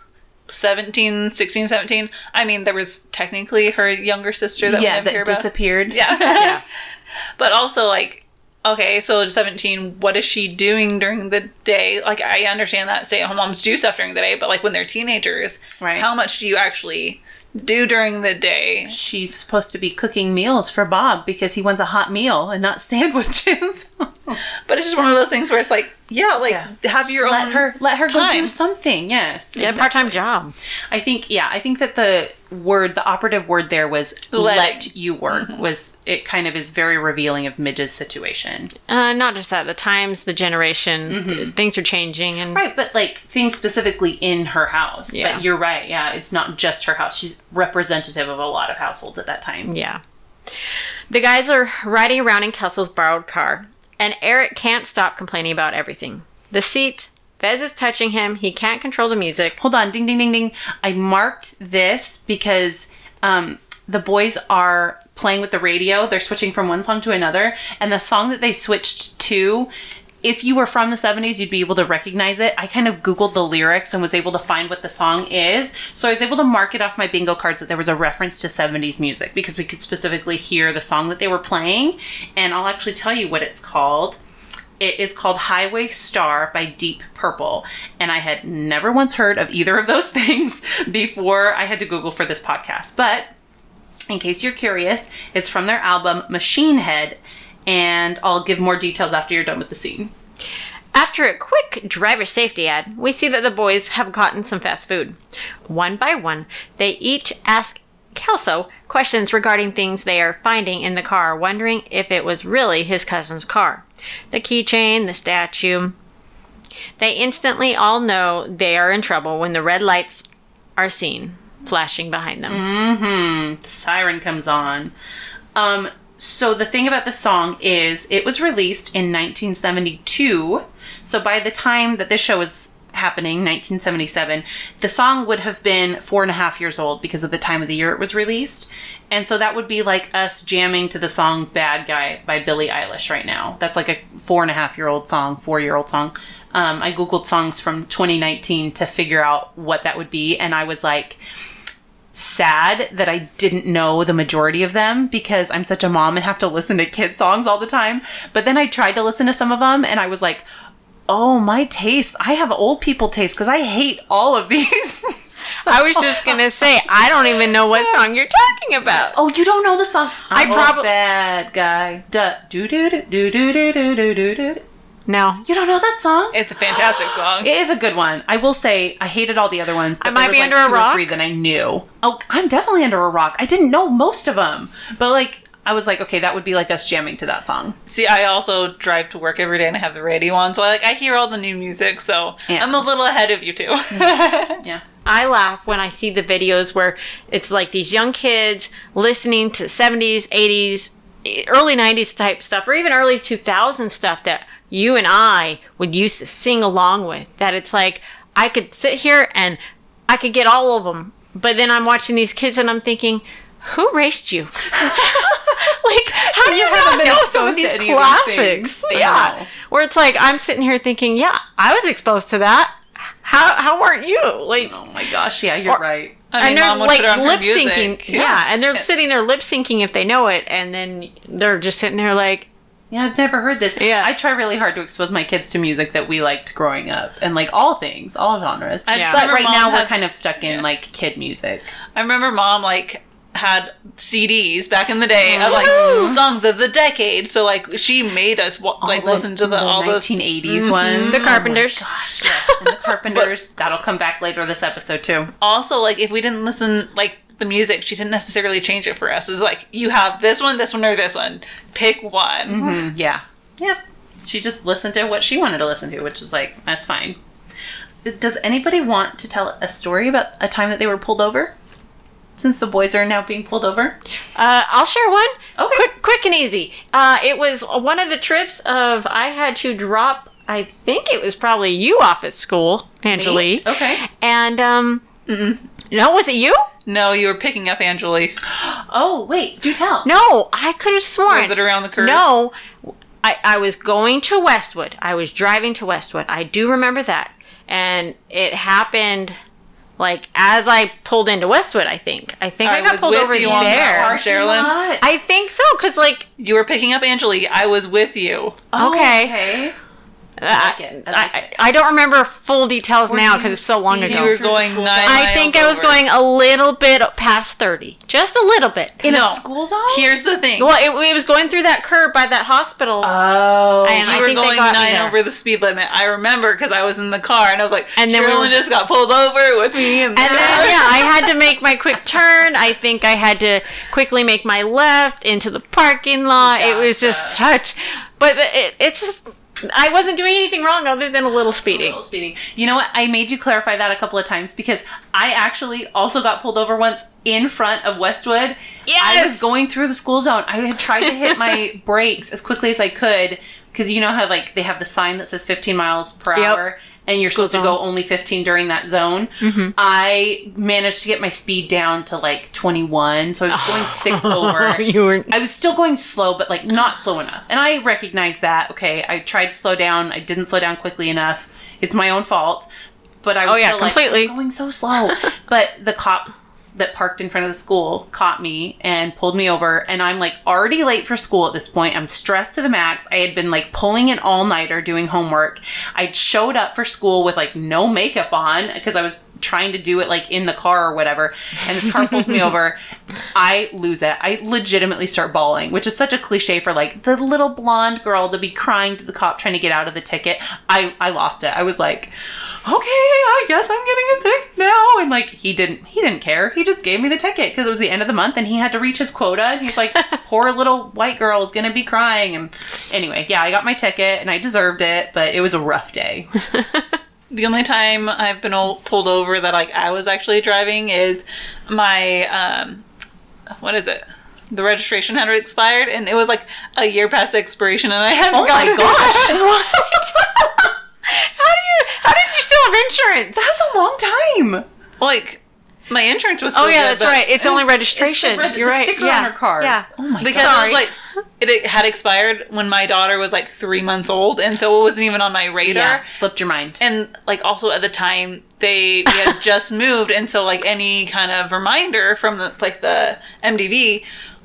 17, 16, 17. I mean, there was technically her younger sister that we yeah, never hear that about. disappeared. Yeah. *laughs* Yeah. *laughs* but also like okay, so 17, what is she doing during the day? Like I understand that stay-at-home moms do stuff during the day, but like when they're teenagers, Right. how much do you actually do during the day? She's supposed to be cooking meals for Bob because he wants a hot meal and not sandwiches. *laughs* *laughs* But it's just one of those things where it's like, yeah, like Yeah. have your let own her let her go do something. Yes, Get a part-time job. I think yeah, I think that the word, the operative word there was Letting. let you work. Was it kind of is very revealing of Midge's situation, Uh, not just that, the times, the generation, th- things are changing, and right? But like things specifically in her house. Yeah. But you're right. Yeah, it's not just her house. She's representative of a lot of households at that time. yeah. The guys are riding around in Kelso's borrowed car, and Eric can't stop complaining about everything. The seat, Fez is touching him. He can't control the music. Hold on, ding ding ding ding. I marked this because um, the boys are playing with the radio. They're switching from one song to another, and the song that they switched to. If you were from the 70s, you'd be able to recognize it. I kind of Googled the lyrics and was able to find what the song is. So I was able to mark it off my bingo cards that there was a reference to 70s music because we could specifically hear the song that they were playing. And I'll actually tell you what it's called. It is called Highway Star by Deep Purple. And I had never once heard of either of those *laughs* things before I had to Google for this podcast. But in case you're curious, it's from their album Machine Head. And I'll give more details after you're done with the scene. After a quick driver safety ad, we see that the boys have gotten some fast food. One by one, they each ask Kelso questions regarding things they are finding in the car, wondering if it was really his cousin's car. The keychain, the statue. They instantly all know they are in trouble when the red lights are seen flashing behind them. The siren comes on. Um, so the thing about the song is it was released in 1972. So by the time that this show was happening, 1977, the song would have been four and a half years old because of the time of the year it was released. And so that would be like us jamming to the song Bad Guy by Billie Eilish right now. That's like a four and a half year old song, four year old song. Um, I Googled songs from 2019 to figure out what that would be. And I was like, sad that I didn't know the majority of them because I'm such a mom and have to listen to kid songs all the time. But then I tried to listen to some of them and I was like, oh, my taste. I have old people taste because I hate all of *laughs* these. I was just gonna say I don't even know what song you're talking about. Oh, you don't know the song? I I'm a prob- bad guy. Do do do do do do do do do. No, You don't know that song? It's a fantastic *gasps* song. It is a good one. I will say I hated all the other ones. But I might be like under a rock. Or three that I knew. Oh, I'm definitely under a rock. I didn't know most of them, but like I was like, okay, that would be like us jamming to that song. See, I also drive to work every day and I have the radio on, so I like I hear all the new music. So Yeah. I'm a little ahead of you two. *laughs* *laughs* Yeah. I laugh when I see the videos where it's like these young kids listening to 70s, 80s, early 90s type stuff, or even early 2000 stuff that you and I would used to sing along with. That it's like I could sit here and I could get all of them, but then I'm watching these kids and I'm thinking, who raised you? *laughs* like, how do you, haven't not been exposed to any of these classics? Yeah, where it's like I'm sitting here thinking, yeah, I was exposed to that. How how weren't you? Like, Oh my gosh, yeah, you're Or- right. I mean, and they're like put on her lip syncing. Yeah. and they're sitting there lip syncing if they know it, and then they're just sitting there like, Yeah, I've never heard this. Yeah. I try really hard to expose my kids to music that we liked growing up and like all things, all genres. I Yeah. But right Mom now we're kind of stuck in like kid music. I remember mom like had CDs back in the day of like Mm-hmm. songs of the decade. So like she made us wa- like listen to the, all the 1980s ones. The Carpenters. Oh my gosh, yes. And the *laughs* Carpenters. That'll come back later this episode too. also like if we didn't listen like the music she didn't necessarily change it for us it's like you have this one this one or this one pick one Mm, Yeah. Yep. She just listened to what she wanted to listen to, which is like, that's fine. Does anybody want to tell a story about a time that they were pulled over? Since the boys are now being pulled over? uh, "I'll share one. Okay. quick, quick and easy." Uh, it was one of the trips of I had to drop. I think it was probably you off at school, Angelique. Okay. And um, no, was it you? No you were picking up angeli Oh, wait, do tell. No, I could have sworn. was it around the curve No, I, I was going to Westwood. I was driving to Westwood. I do remember that. And it happened like as I pulled into Westwood, I think. I think I, I got was pulled with over you there. that Parking Sherilyn? lot? I think so, because like you were picking up angeli i was with you Oh, okay. okay. I, like it. I like I. I don't remember full details Were now because it's so long ago. you were going nine zone? I miles think I was over. going a little bit past 30. Just a little bit. In No. a school zone? here's the thing Well, it, it was going through that curb by that hospital. Oh. And you I were think they going got nine over the speed limit. I remember because I was in the car and I was like, And and then we were- just got pulled over with me in the And car. then, yeah, I had to *laughs* make my quick turn. I think I had to quickly make my left into the parking lot. It was just such, but it, it's just, I wasn't doing anything wrong other than a little speeding. A Little speeding. You know what? I made you clarify that a couple of times because I actually also got pulled over once in front of Westwood. Yeah. I was going through the school zone. I had tried to hit my *laughs* brakes as quickly as I could because you know how like they have the sign that says 15 miles per Yep. hour and you're supposed to go only 15 during that zone. Mm-hmm. I managed to get my speed down to like 21, so I was going *laughs* six over. you were, I was still going slow, but like not slow enough. And I recognized that. Okay, I tried to slow down. I didn't slow down quickly enough. It's my own fault. But I was Oh, yeah, still like, "I'm going so slow. *laughs* but the cop that parked in front of the school caught me and pulled me over and I'm like already late for school at this point. I'm stressed to the max. I had been like pulling an all-nighter doing homework. I'd showed up for school with like no makeup on because I was trying to do it like in the car or whatever. And this car pulls me *laughs* over. I lose it. I legitimately start bawling, which is such a cliche for like the little blonde girl to be crying to the cop trying to get out of the ticket. I I lost it. I was like, okay, I guess I'm getting a ticket And like he didn't he didn't care. He just gave me the ticket because it was the end of the month and he had to reach his quota. And he's like, *laughs* poor little white girl is gonna be crying. And anyway, yeah, I got my ticket and I deserved it, but it was a rough day. *laughs* The only time I've been pulled over that like I was actually driving is my um, what is it? The registration had expired, and it was like a year past expiration, and I hadn't. Oh my gotten gosh. *laughs* how do you, how did you still have insurance? That's a long time. Like My insurance was. Oh yeah, good, that's right. It's only registration. It's the reg- You're the right. sticker yeah. on her card. Yeah. Oh my because god. it was like it, it had expired when my daughter was like three months old, and so it wasn't even on my radar. yeah, slipped your mind. And like also at the time they we had *laughs* just moved, and so like any kind of reminder from the like the MDV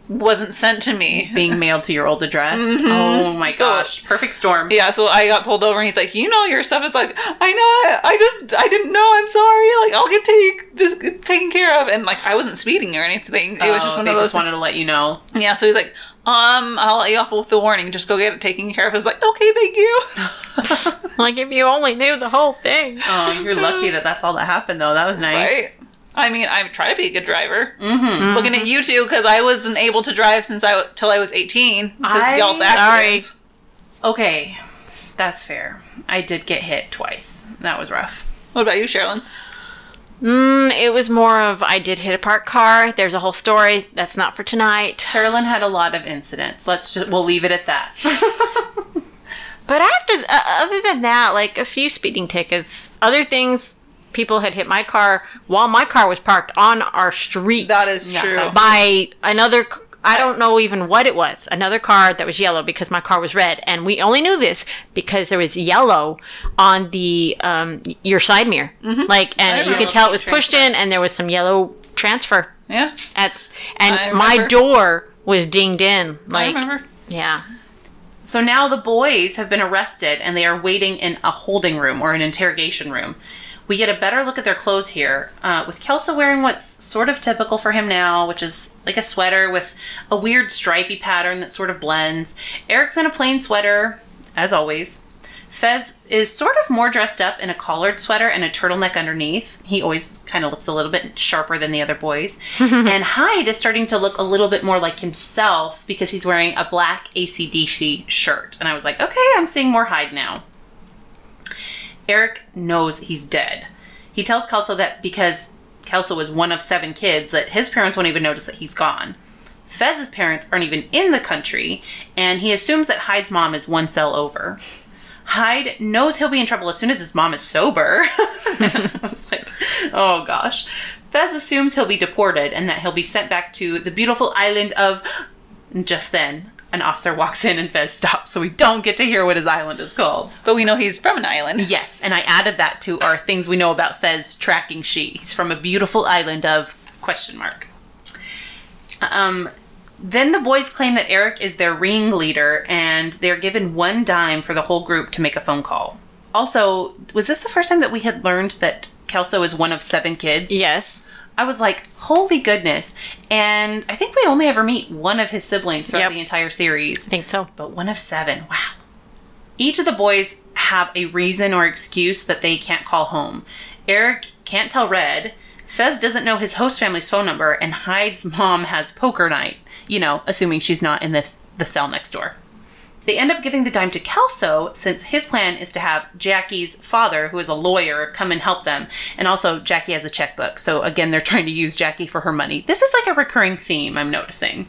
wasn't sent to me. It's being mailed to your old address. *laughs* Oh my So- gosh. Perfect storm. Yeah, so I got pulled over, and he's like, "You know your stuff." Is like, "I know it. I just I didn't know. I'm sorry. Like I'll get take this taken care of." And like I wasn't speeding or anything. It was Oh, just one they of those. just wanted to let you know. Yeah, so he's like, um, I'll let you off with the warning. Just go get it taken care of. I was like, okay, thank you. *laughs* Like if you only knew the whole thing. Oh, you're lucky that that's all that happened, though. That was nice. Right? I mean, I try to be a good driver. Mm-hmm. Looking at you two, because I wasn't able to drive since I till I was 18 because I- y'all's accidents. Okay, that's fair. I did get hit twice. That was rough. What about you, Sherilyn? Mm, it was more of I did hit a parked car. There's a whole story. That's not for tonight. Sherlyn had a lot of incidents. Let's just we'll leave it at that. *laughs* But after, uh, other than that, like a few speeding tickets, other things, people had hit my car while my car was parked on our street. That is Yeah, true. by another. I don't know even what it was. Another car that was yellow because my car was red, and we only knew this because there was yellow on the um, your side mirror, like, and you remember could tell it was pushed in, and there was some yellow transfer. yeah, At I and my door was dinged in. I Like, remember. yeah. So now the boys have been arrested and they are waiting in a holding room or an interrogation room. We get a better look at their clothes here, uh, with Kelso wearing what's sort of typical for him now, which is like a sweater with a weird stripy pattern that sort of blends. Eric's in a plain sweater, as always. Fez is sort of more dressed up in a collared sweater and a turtleneck underneath. He always kind of looks a little bit sharper than the other boys. *laughs* and Hyde is starting to look a little bit more like himself because he's wearing a black ACDC shirt. And I was like, okay, I'm seeing more Hyde now. Eric knows he's dead. He tells Kelso that because Kelso was one of seven kids, that his parents won't even notice that he's gone. Fez's parents aren't even in the country, and he assumes that Hyde's mom is one cell over. Hyde knows he'll be in trouble as soon as his mom is sober. *laughs* I was like, oh gosh. Fez assumes he'll be deported and that he'll be sent back to the beautiful island of. Just then, an officer walks in and Fez stops, so we don't get to hear what his island is called. But we know he's from an island. Yes, and I added that to our things we know about Fez tracking sheet. He's from a beautiful island of question mark. Um, then the boys claim that Eric is their ringleader, and they're given one dime for the whole group to make a phone call. Also, was this the first time that we had learned that Kelso is one of seven kids? Yes. I was like, holy goodness. And I think we only ever meet one of his siblings throughout Yep. the entire series I think so. but one of seven. Wow. Each of the boys have a reason or excuse that they can't call home. Eric can't tell Red. Fez doesn't know his host family's phone number, and Hyde's mom has poker night. You know, assuming she's not in this the cell next door. They end up giving the dime to Kelso since his plan is to have Jackie's father, who is a lawyer, come and help them. And also, Jackie has a checkbook. So, again, they're trying to use Jackie for her money. This is like a recurring theme I'm noticing.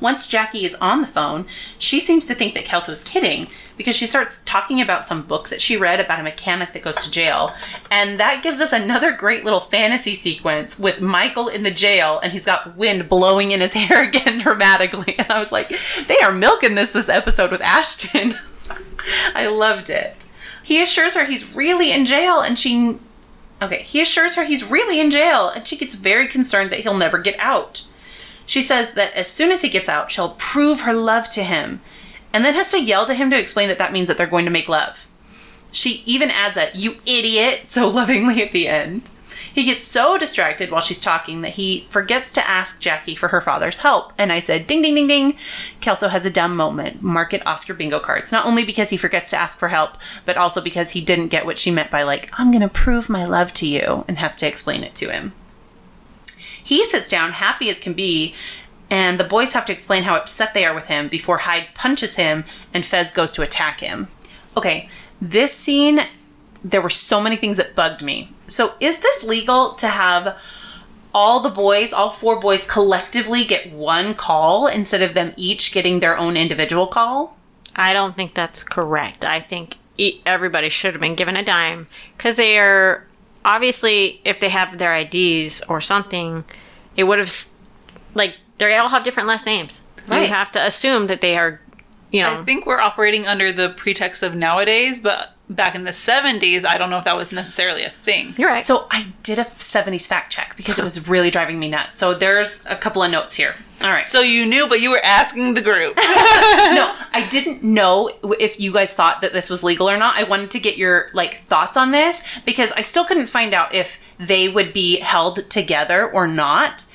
Once Jackie is on the phone, she seems to think that Kelso is kidding because she starts talking about some book that she read about a mechanic that goes to jail. And that gives us another great little fantasy sequence with Michael in the jail and he's got wind blowing in his *laughs* hair again dramatically. And I was like, they are milking this this episode with Ashton. *laughs* I loved it. He assures her he's really in jail and she Okay, he assures her he's really in jail and she gets very concerned that he'll never get out. She says that as soon as he gets out, she'll prove her love to him, and then has to yell to him to explain that that means that they're going to make love. She even adds a, you idiot, so *laughs* lovingly at the end. He gets so distracted while she's talking that he forgets to ask Jackie for her father's help. And I said, ding, ding, ding, ding. Kelso has a dumb moment. Mark it off your bingo cards. Not only because he forgets to ask for help, but also because he didn't get what she meant by, like, I'm going to prove my love to you, and has to explain it to him. He sits down, happy as can be, and the boys have to explain how upset they are with him before Hyde punches him and Fez goes to attack him. Okay, this scene, there were so many things that bugged me. So, is this legal to have all the boys, all four boys, collectively get one call instead of them each getting their own individual call? I don't think that's correct. I think everybody should have been given a dime because they are obviously, if they have their IDs or something, it would have like they all have different last names. Right. You have to assume that they are, you know, I think we're operating under the pretext of nowadays, but back in the 70s, I don't know if that was necessarily a thing. you're right. So I did a 70s fact check because it was really driving me nuts. So there's a couple of notes here. All right. So you knew, but you were asking the group. *laughs* no, I didn't know if you guys thought that this was legal or not. I wanted to get your like thoughts on this because I still couldn't find out if they would be held together or not.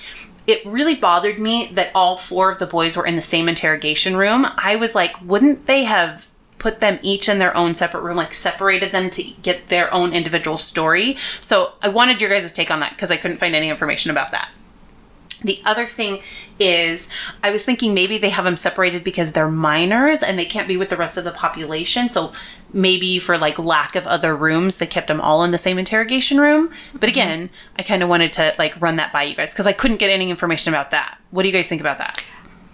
It really bothered me that all four of the boys were in the same interrogation room. I was like, wouldn't they have put them each in their own separate room, like separated them to get their own individual story? So I wanted your guys' take on that because I couldn't find any information about that. The other thing is, I was thinking maybe they have them separated because they're minors and they can't be with the rest of the population. So maybe for like lack of other rooms, they kept them all in the same interrogation room. But mm-hmm. again, I kind of wanted to like run that by you guys because I couldn't get any information about that. What do you guys think about that?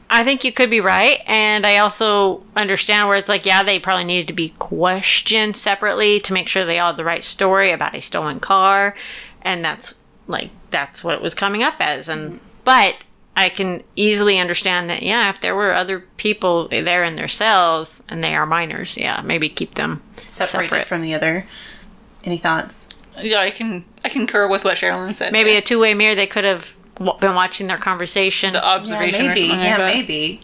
I think you could be right, and I also understand where it's like, yeah, they probably needed to be questioned separately to make sure they all had the right story about a stolen car, and that's like that's what it was coming up as. And mm-hmm. but I can easily understand that, yeah, if there were other people there in their cells and they are minors, yeah, maybe keep them Separated separate. from the other. Any thoughts? yeah, I can I concur with what Sherilyn said. maybe a two-way mirror. They could have w- been watching their conversation. the observation yeah, or maybe. something like yeah, that. maybe.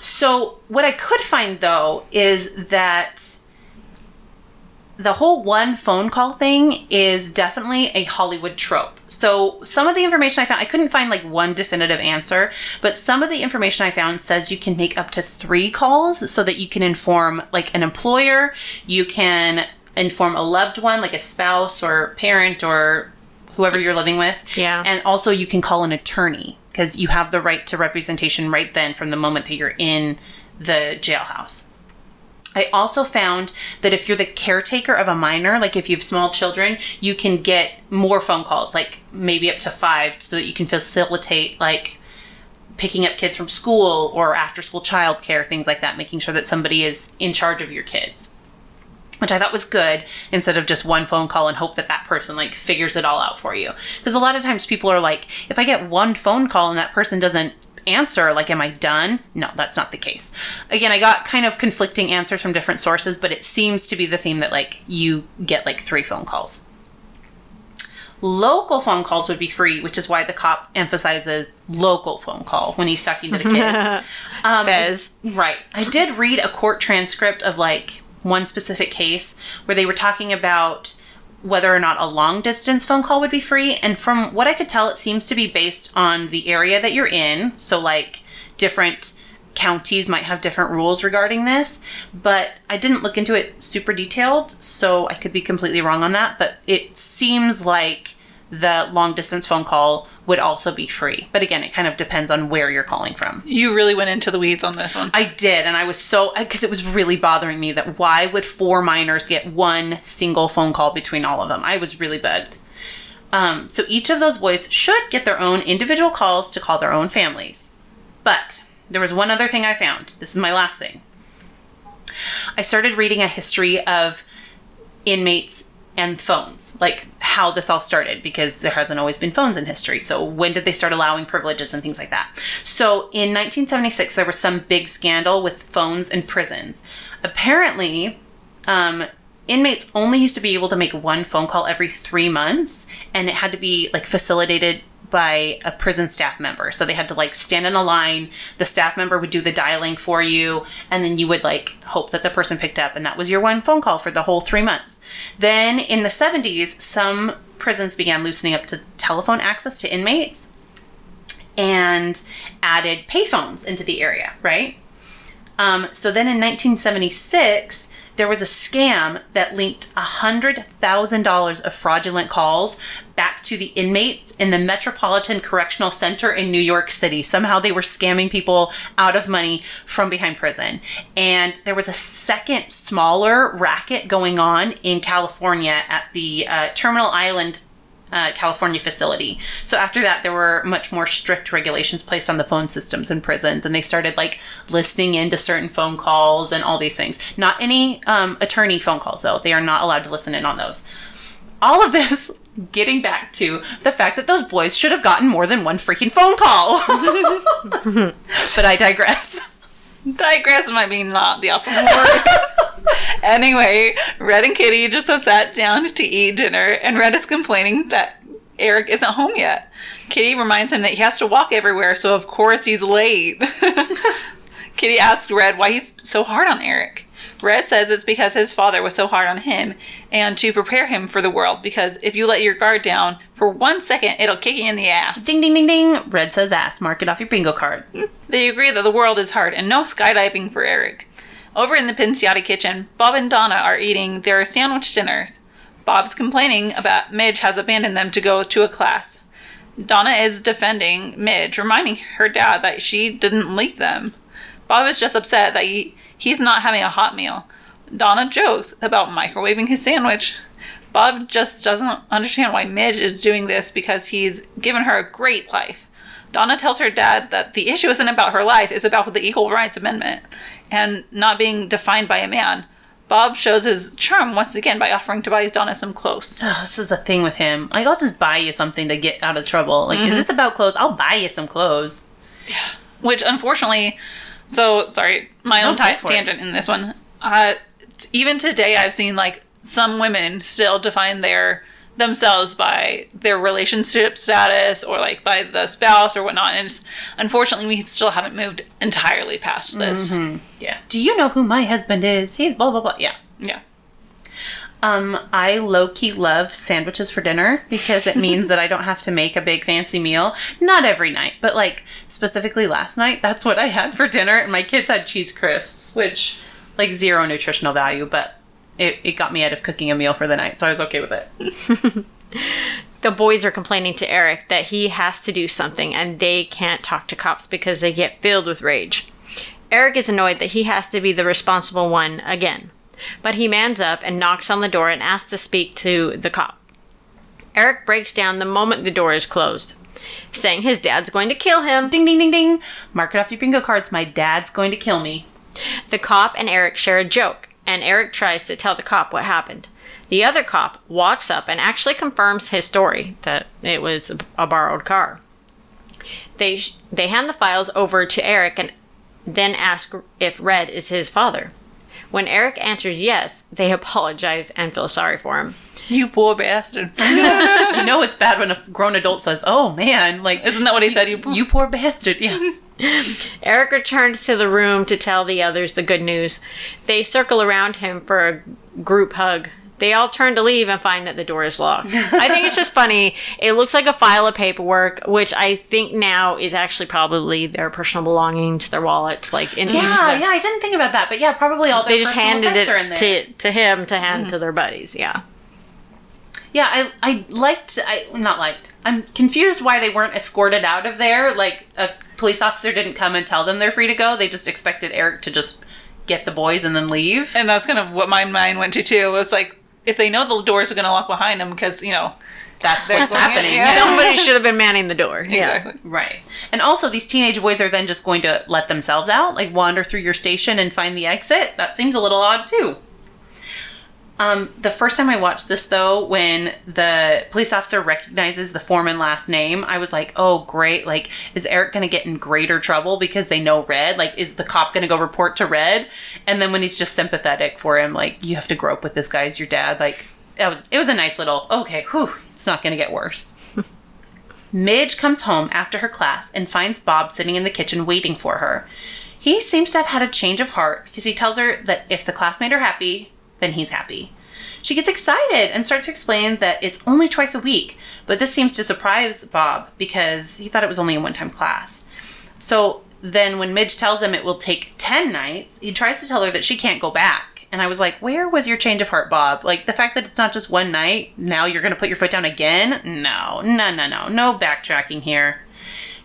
So what I could find though is that the whole one phone call thing is definitely a Hollywood trope. So some of the information I found, I couldn't find like one definitive answer, but some of the information I found says you can make up to three calls so that you can inform like an employer, you can inform a loved one, like a spouse or parent or whoever you're living with. Yeah. And also you can call an attorney because you have the right to representation right then from the moment that you're in the jailhouse. I also found that if you're the caretaker of a minor, like if you have small children, you can get more phone calls, like maybe up to five, so that you can facilitate like picking up kids from school or after school childcare, things like that, making sure that somebody is in charge of your kids. Which I thought was good instead of just one phone call and hope that that person like figures it all out for you. Because a lot of times people are like, if I get one phone call and that person doesn't answer, like, am I done? No, that's not the case. Again, I got kind of conflicting answers from different sources, but it seems to be the theme that like you get like three phone calls. Local phone calls would be free, which is why the cop emphasizes local phone call when he's talking to the kids. *laughs* Um, Fez. Right. I did read a court transcript of like one specific case where they were talking about whether or not a long distance phone call would be free. And from what I could tell, it seems to be based on the area that you're in. So, like, different counties might have different rules regarding this. But I didn't look into it super detailed, so I could be completely wrong on that. But it seems like the long distance phone call would also be free. But again, it kind of depends on where you're calling from. You really went into the weeds on this one. I did, and I was so because it was really bothering me that why would four minors get one single phone call between all of them? I was really bugged. Um, so each of those boys should get their own individual calls to call their own families. But there was one other thing I found. This is my last thing. I started reading a history of inmates and phones, like how this all started, because there hasn't always been phones in history. So when did they start allowing privileges and things like that? So in 1976, there was some big scandal with phones in prisons. Apparently, um, inmates only used to be able to make one phone call every three months, and it had to be like facilitated by a prison staff member. So they had to like stand in a line, the staff member would do the dialing for you, and then you would like hope that the person picked up, and that was your one phone call for the whole three months. Then in the 70s, some prisons began loosening up to telephone access to inmates and added payphones into the area, right? Um, so then in 1976, there was a scam that linked $100,000 of fraudulent calls back to the inmates in the Metropolitan Correctional Center in New York City. Somehow they were scamming people out of money from behind prison. And there was a second smaller racket going on in California at the uh, Terminal Island uh, California facility. So after that, there were much more strict regulations placed on the phone systems in prisons, and they started like listening into certain phone calls and all these things. Not any um, attorney phone calls, though. They are not allowed to listen in on those. All of this *laughs* getting back to the fact that those boys should have gotten more than one freaking phone call. *laughs* but I digress. Digress might be not the optimal *laughs* word. anyway, Red and Kitty just have sat down to eat dinner, and Red is complaining that Eric isn't home yet. Kitty reminds him that he has to walk everywhere, so of course he's late. *laughs* *laughs* Kitty asks Red why he's so hard on Eric. Red says it's because his father was so hard on him and to prepare him for the world because if you let your guard down for one second, it'll kick you in the ass. Ding ding ding ding. Red says ass. Mark it off your bingo card. *laughs* They agree that the world is hard and no skydiving for Eric. Over in the Pinciotti kitchen, Bob and Donna are eating their sandwich dinners. Bob's complaining about Midge has abandoned them to go to a class. Donna is defending Midge, reminding her dad that she didn't leave them. Bob is just upset that he, he's not having a hot meal. Donna jokes about microwaving his sandwich. Bob just doesn't understand why Midge is doing this because he's given her a great life. Donna tells her dad that the issue isn't about her life, it's about the Equal Rights Amendment and not being defined by a man. Bob shows his charm once again by offering to buy Donna some clothes. Ugh, this is a thing with him. Like, I'll just buy you something to get out of trouble. Like, is mm-hmm. this about clothes? I'll buy you some clothes. which unfortunately so sorry my No, own for it. tangent in this one uh even today i've seen like some women still define their themselves by their relationship status or like by the spouse or whatnot and it's, unfortunately we still haven't moved entirely past this Mm-hmm. Yeah. Do you know who my husband is? He's blah blah blah. Yeah. yeah Um, I low key love sandwiches for dinner because it means that I don't have to make a big fancy meal. Not every night, but like specifically last night, that's what I had for dinner, and my kids had cheese crisps, which like zero nutritional value, but it, it got me out of cooking a meal for the night, so I was okay with it. *laughs* the boys are complaining to Eric that he has to do something and they can't talk to cops because they get filled with rage. Eric is annoyed that he has to be the responsible one again, but he mans up and knocks on the door and asks to speak to the cop. Eric breaks down the moment the door is closed, saying his dad's going to kill him. Ding ding ding ding. Mark it off your bingo cards. My dad's going to kill me. The cop and Eric share a joke, and Eric tries to tell the cop what happened. The other cop walks up and actually confirms his story that it was a borrowed car. They sh- they hand the files over to Eric and then ask if Red is his father. When Eric answers yes, they *laughs* apologize and feel sorry for him. you poor bastard *laughs* You know it's bad when a grown adult says, "Oh man, like isn't that what he said you poor you poor bastard." Yeah. *laughs* Eric returns to the room to tell the others the good news. They circle around him for a group hug. They all turn to leave and find that the door is locked. I think it's just *laughs* funny. It looks like a file of paperwork, which I think now is actually probably their personal belongings, their wallets, like in Yeah, the- yeah, I didn't think about that, but yeah, probably all their They just handed effects are in it there. to, to him to hand mm-hmm. to their buddies. Yeah. Yeah, I I liked I not liked. I'm confused why they weren't escorted out of there. Like a police officer didn't come and tell them they're free to go. They just expected Eric to just get the boys and then leave. and that's kind of what my mind went to too was like if they know the doors are going to lock behind them because you know That's what's happening. yeah. Yeah. Somebody should have been manning the door. Yeah. Right. And also these teenage boys are then just going to let themselves out, like wander through your station and find the exit. That seems a little odd too. Um, the first time I watched this, though, when the police officer recognizes the Forman last name, I was like, oh, great. Like, is Eric going to get in greater trouble because they know Red? Like, is the cop going to go report to Red? And then when he's just sympathetic for him, like, you have to grow up with this guy as your dad. Like, that was, it was a nice little, okay, whew, it's not going to get worse. *laughs* Midge comes home after her class and finds Bob sitting in the kitchen waiting for her. He seems to have had a change of heart because he tells her that if the classmates are happy, then he's happy. She gets excited and starts to explain that it's only twice a week, but this seems to surprise Bob because he thought it was only a one time class. So then when Midge tells him it will take 10 nights, he tries to tell her that she can't go back. And I was like, where was your change of heart, Bob? Like the fact that it's not just one night, now you're going to put your foot down again? No, no, no, no, no backtracking here.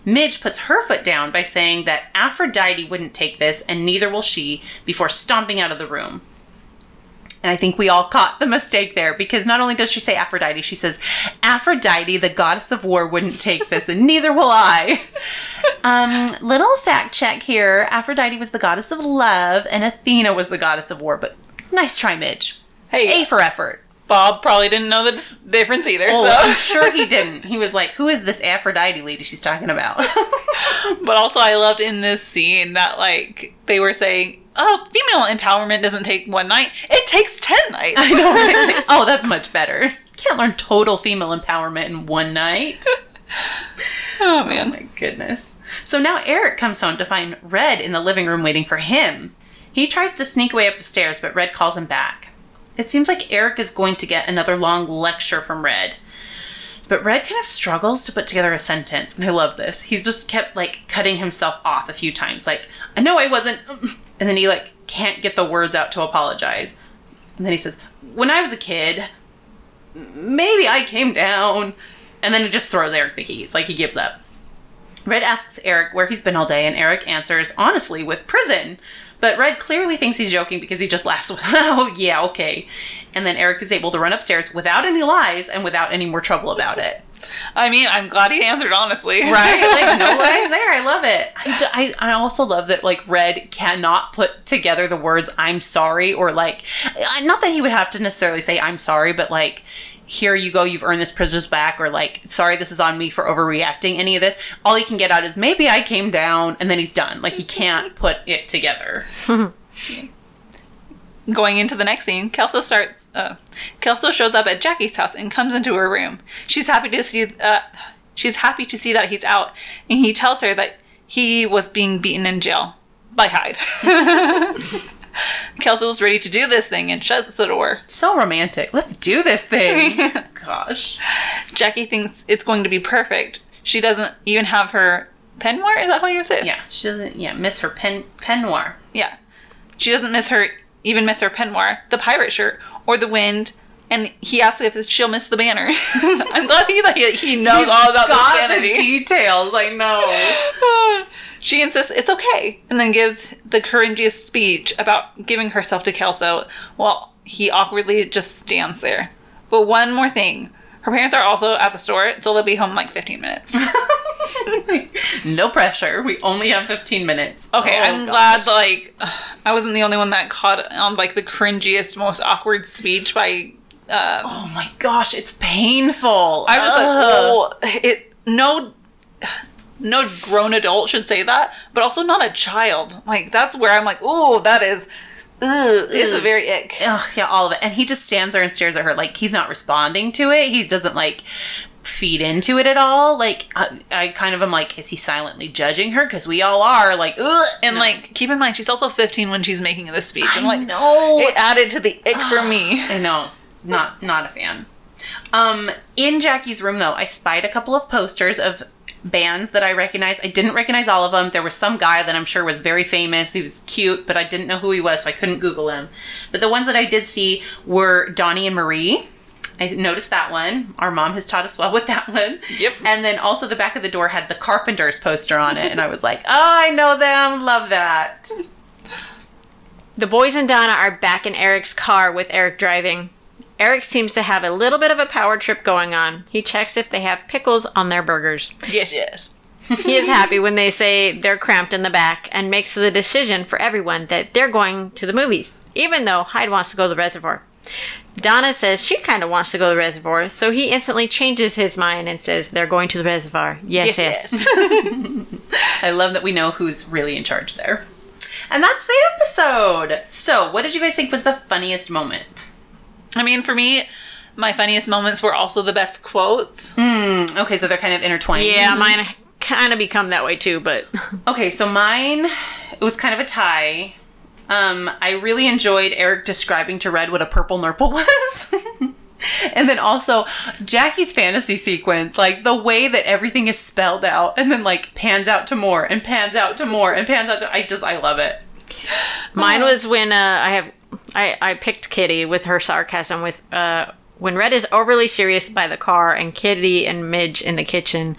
Midge puts her foot down by saying that Aphrodite wouldn't take this and neither will she before stomping out of the room. And I think we all caught the mistake there because not only does she say Aphrodite, she says, Aphrodite, the goddess of war, wouldn't take this, and neither will I. *laughs* Um, little fact check here Aphrodite was the goddess of love, and Athena was the goddess of war, but nice try, Midge. hey A for effort. Bob probably didn't know the difference either. Oh, so. I'm sure he *laughs* didn't. He was like, "Who is this Aphrodite lady she's talking about?" *laughs* But also, I loved in this scene that like they were saying, "Oh, female empowerment doesn't take one night; it takes ten nights." I know. *laughs* oh, that's much better. Can't learn total female empowerment in one night. *laughs* oh Oh man. my goodness. So now Eric comes home to find Red in the living room waiting for him. He tries to sneak away up the stairs, but Red calls him back. It seems like Eric is going to get another long lecture from Red. But Red kind of struggles to put together a sentence, and I love this. He's just kept like cutting himself off a few times, like, I know I wasn't *laughs* and then he like can't get the words out to apologize. And then he says, When I was a kid, maybe I came down. And then he just throws Eric the keys, like he gives up. Red asks Eric where he's been all day, and Eric answers honestly with prison. But Red clearly thinks he's joking because he just laughs with, *laughs* oh, yeah, okay. And then Eric is able to run upstairs without any lies and without any more trouble about it. I mean, I'm glad he answered honestly. Right? Like, no *laughs* lies there. I love it. I, I, I also love that, like, Red cannot put together the words, I'm sorry, or, like, uh, not that he would have to necessarily say, I'm sorry, but, like, here you go, you've earned this privilege back, or like, sorry, this is on me for overreacting, any of this. All he can get out is maybe I came down, and then he's done. Like, he can't put it together. *laughs* Going into the next scene, Kelso starts. Uh, Kelso shows up at Jackie's house and comes into her room. She's happy to see. Uh, she's happy to see that he's out, and he tells her that he was being beaten in jail by Hyde. *laughs* Kelso's ready to do this thing and shuts the door. So romantic. Let's do this thing. *laughs* Gosh. Jackie thinks it's going to be perfect. She doesn't even have her peignoir. Is that how you say it? Yeah, she doesn't, yeah, miss her pen, pen. Yeah. She doesn't miss her, even miss her peignoir, the pirate shirt, or the wind. And he asks if she'll miss the banner. *laughs* I'm glad he like, he knows all about got the the details. I know. *laughs* she insists it's okay, and then gives the cringiest speech about giving herself to Kelso, while he awkwardly just stands there. But one more thing. Her parents are also at the store, so they'll be home in like 15 minutes. *laughs* no pressure. We only have 15 minutes. Okay, Oh, I'm gosh. glad like I wasn't the only one that caught on like the cringiest, most awkward speech by. Uh, Oh my gosh, it's painful. I was Ugh. like, oh, it no, no grown adult should say that, but also not a child. Like that's where I'm like, oh, that is, ugh, is a very ick. Ugh, yeah, all of it. And he just stands there and stares at her like he's not responding to it. He doesn't like feed into it at all. Like I, I kind of am like, is he silently judging her? Because we all are. Like, ugh. And No. like, keep in mind, she's also 15 when she's making this speech. I'm I like, no, it added to the ick for me. *sighs* I know. Not not a fan. Um, in Jackie's room though, I spied a couple of posters of bands that I recognized. I didn't recognize all of them. There was some guy that I'm sure was very famous. He was cute, but I didn't know who he was, so I couldn't Google him. But the ones that I did see were Donny and Marie. I noticed that one. Our mom has taught us well with that one. Yep. And then also the back of the door had the Carpenters poster on it, and I was like, oh, I know them. Love that. The boys and Donna are back in Eric's car with Eric driving. Eric seems to have a little bit of a power trip going on. He checks if they have pickles on their burgers. Yes, yes. He is happy when they say they're cramped in the back and makes the decision for everyone that they're going to the movies, even though Hyde wants to go to the reservoir. Donna says she kind of wants to go to the reservoir, so he instantly changes his mind and says they're going to the reservoir. Yes, yes. *laughs* I love that we know who's really in charge there. And that's the episode. So, what did you guys think was the funniest moment? I mean, for me, my funniest moments were also the best quotes. Okay, so they're kind of intertwined. yeah, mine kind of become that way too, but *laughs* Okay, so mine it was kind of a tie. Um, I really enjoyed Eric describing to Red what a purple nurple *laughs* was. and then also Jackie's fantasy sequence, like the way that everything is spelled out and then like pans out to more and pans out to more and pans out to I just I love it. Mine was when uh, I have I, I picked Kitty with her sarcasm with uh, when Red is overly serious by the car and Kitty and Midge in the kitchen.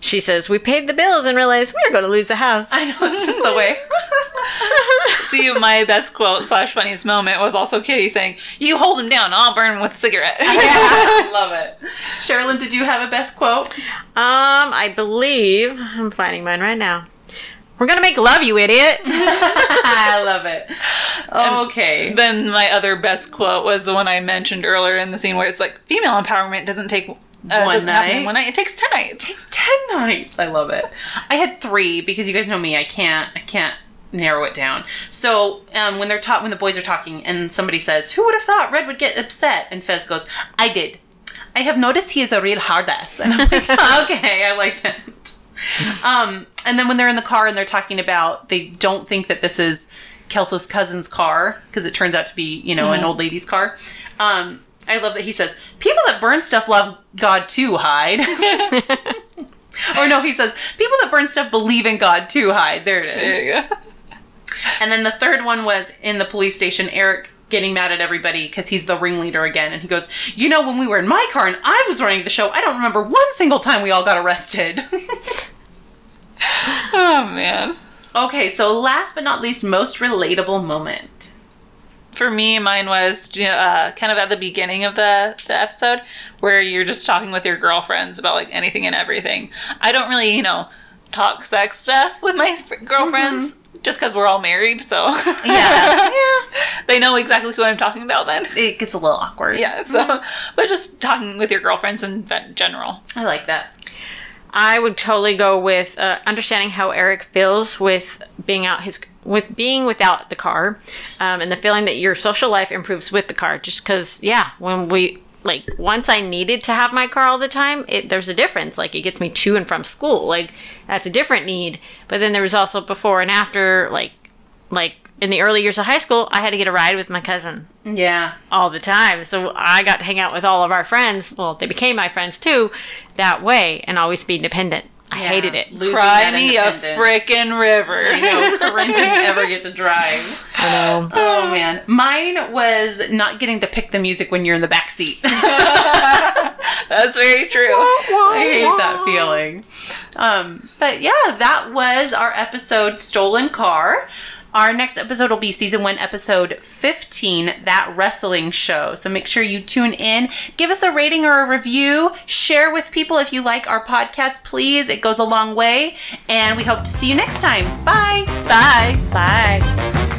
She says, "We paid the bills and realized we are going to lose the house." I know it's just the way. *laughs* See, my best quote slash funniest moment was also Kitty saying, "You hold him down, I'll burn him with a cigarette." *laughs* I love it. Sherilyn, did you have a best quote? Um, I believe I'm finding mine right now. We're gonna make love, you idiot. *laughs* *laughs* I love it. Okay. Then my other best quote was the one I mentioned earlier in the scene where it's like female empowerment doesn't take uh, doesn't happen in night? one night. It takes ten nights. It takes 10 nights. I love it. I had three because you guys know me. I can't, I can't narrow it down. So um, when they're taught, when the boys are talking and somebody says, who would have thought Red would get upset? And Fez goes, I did. I have noticed he is a real hard ass. And I'm like, *laughs* okay, I like it. *laughs* Um, and then when they're in the car and they're talking about, they don't think that this is Kelso's cousin's car because it turns out to be, you know, an old lady's car. Um, I love that he says, people that burn stuff love God too, Hyde. *laughs* or no, he says, people that burn stuff believe in God too, Hyde. There it is. There. And then the third one was in the police station, Eric getting mad at everybody because he's the ringleader again. And he goes, You know, when we were in my car and I was running the show, I don't remember one single time we all got arrested. *laughs* Oh man. okay, so last but not least, most relatable moment. For me, mine was uh, kind of at the beginning of the, the episode where you're just talking with your girlfriends about like anything and everything. I don't really, you know, talk sex stuff with my f- *laughs* girlfriends just because we're all married, so Yeah. *laughs* yeah. they know exactly who I'm talking about then. It gets a little awkward. Yeah, so, but just talking with your girlfriends in general. I like that. I would totally go with uh, understanding how Eric feels with being out his with being without the car, um, and the feeling that your social life improves with the car. Just because, yeah, when we like once I needed to have my car all the time, it, there's a difference. Like it gets me to and from school. Like that's a different need. But then there was also before and after, like like in the early years of high school, I had to get a ride with my cousin Yeah. all the time. So I got to hang out with all of our friends. Well, they became my friends too, that way, and always be independent. I Yeah. hated it. Losing Cry me a independence. frickin' river. I know. *laughs* Corinne didn't ever get to drive. I know. Oh man, mine was not getting to pick the music when you're in the back seat. *laughs* That's very true. I hate that feeling. Um, but yeah, that was our episode Stolen Car. Our next episode will be season one, episode 15, That Wrestling Show. So make sure you tune in. Give us a rating or a review. Share with people if you like our podcast, please. It goes a long way. And we hope to see you next time. Bye. Bye. Bye.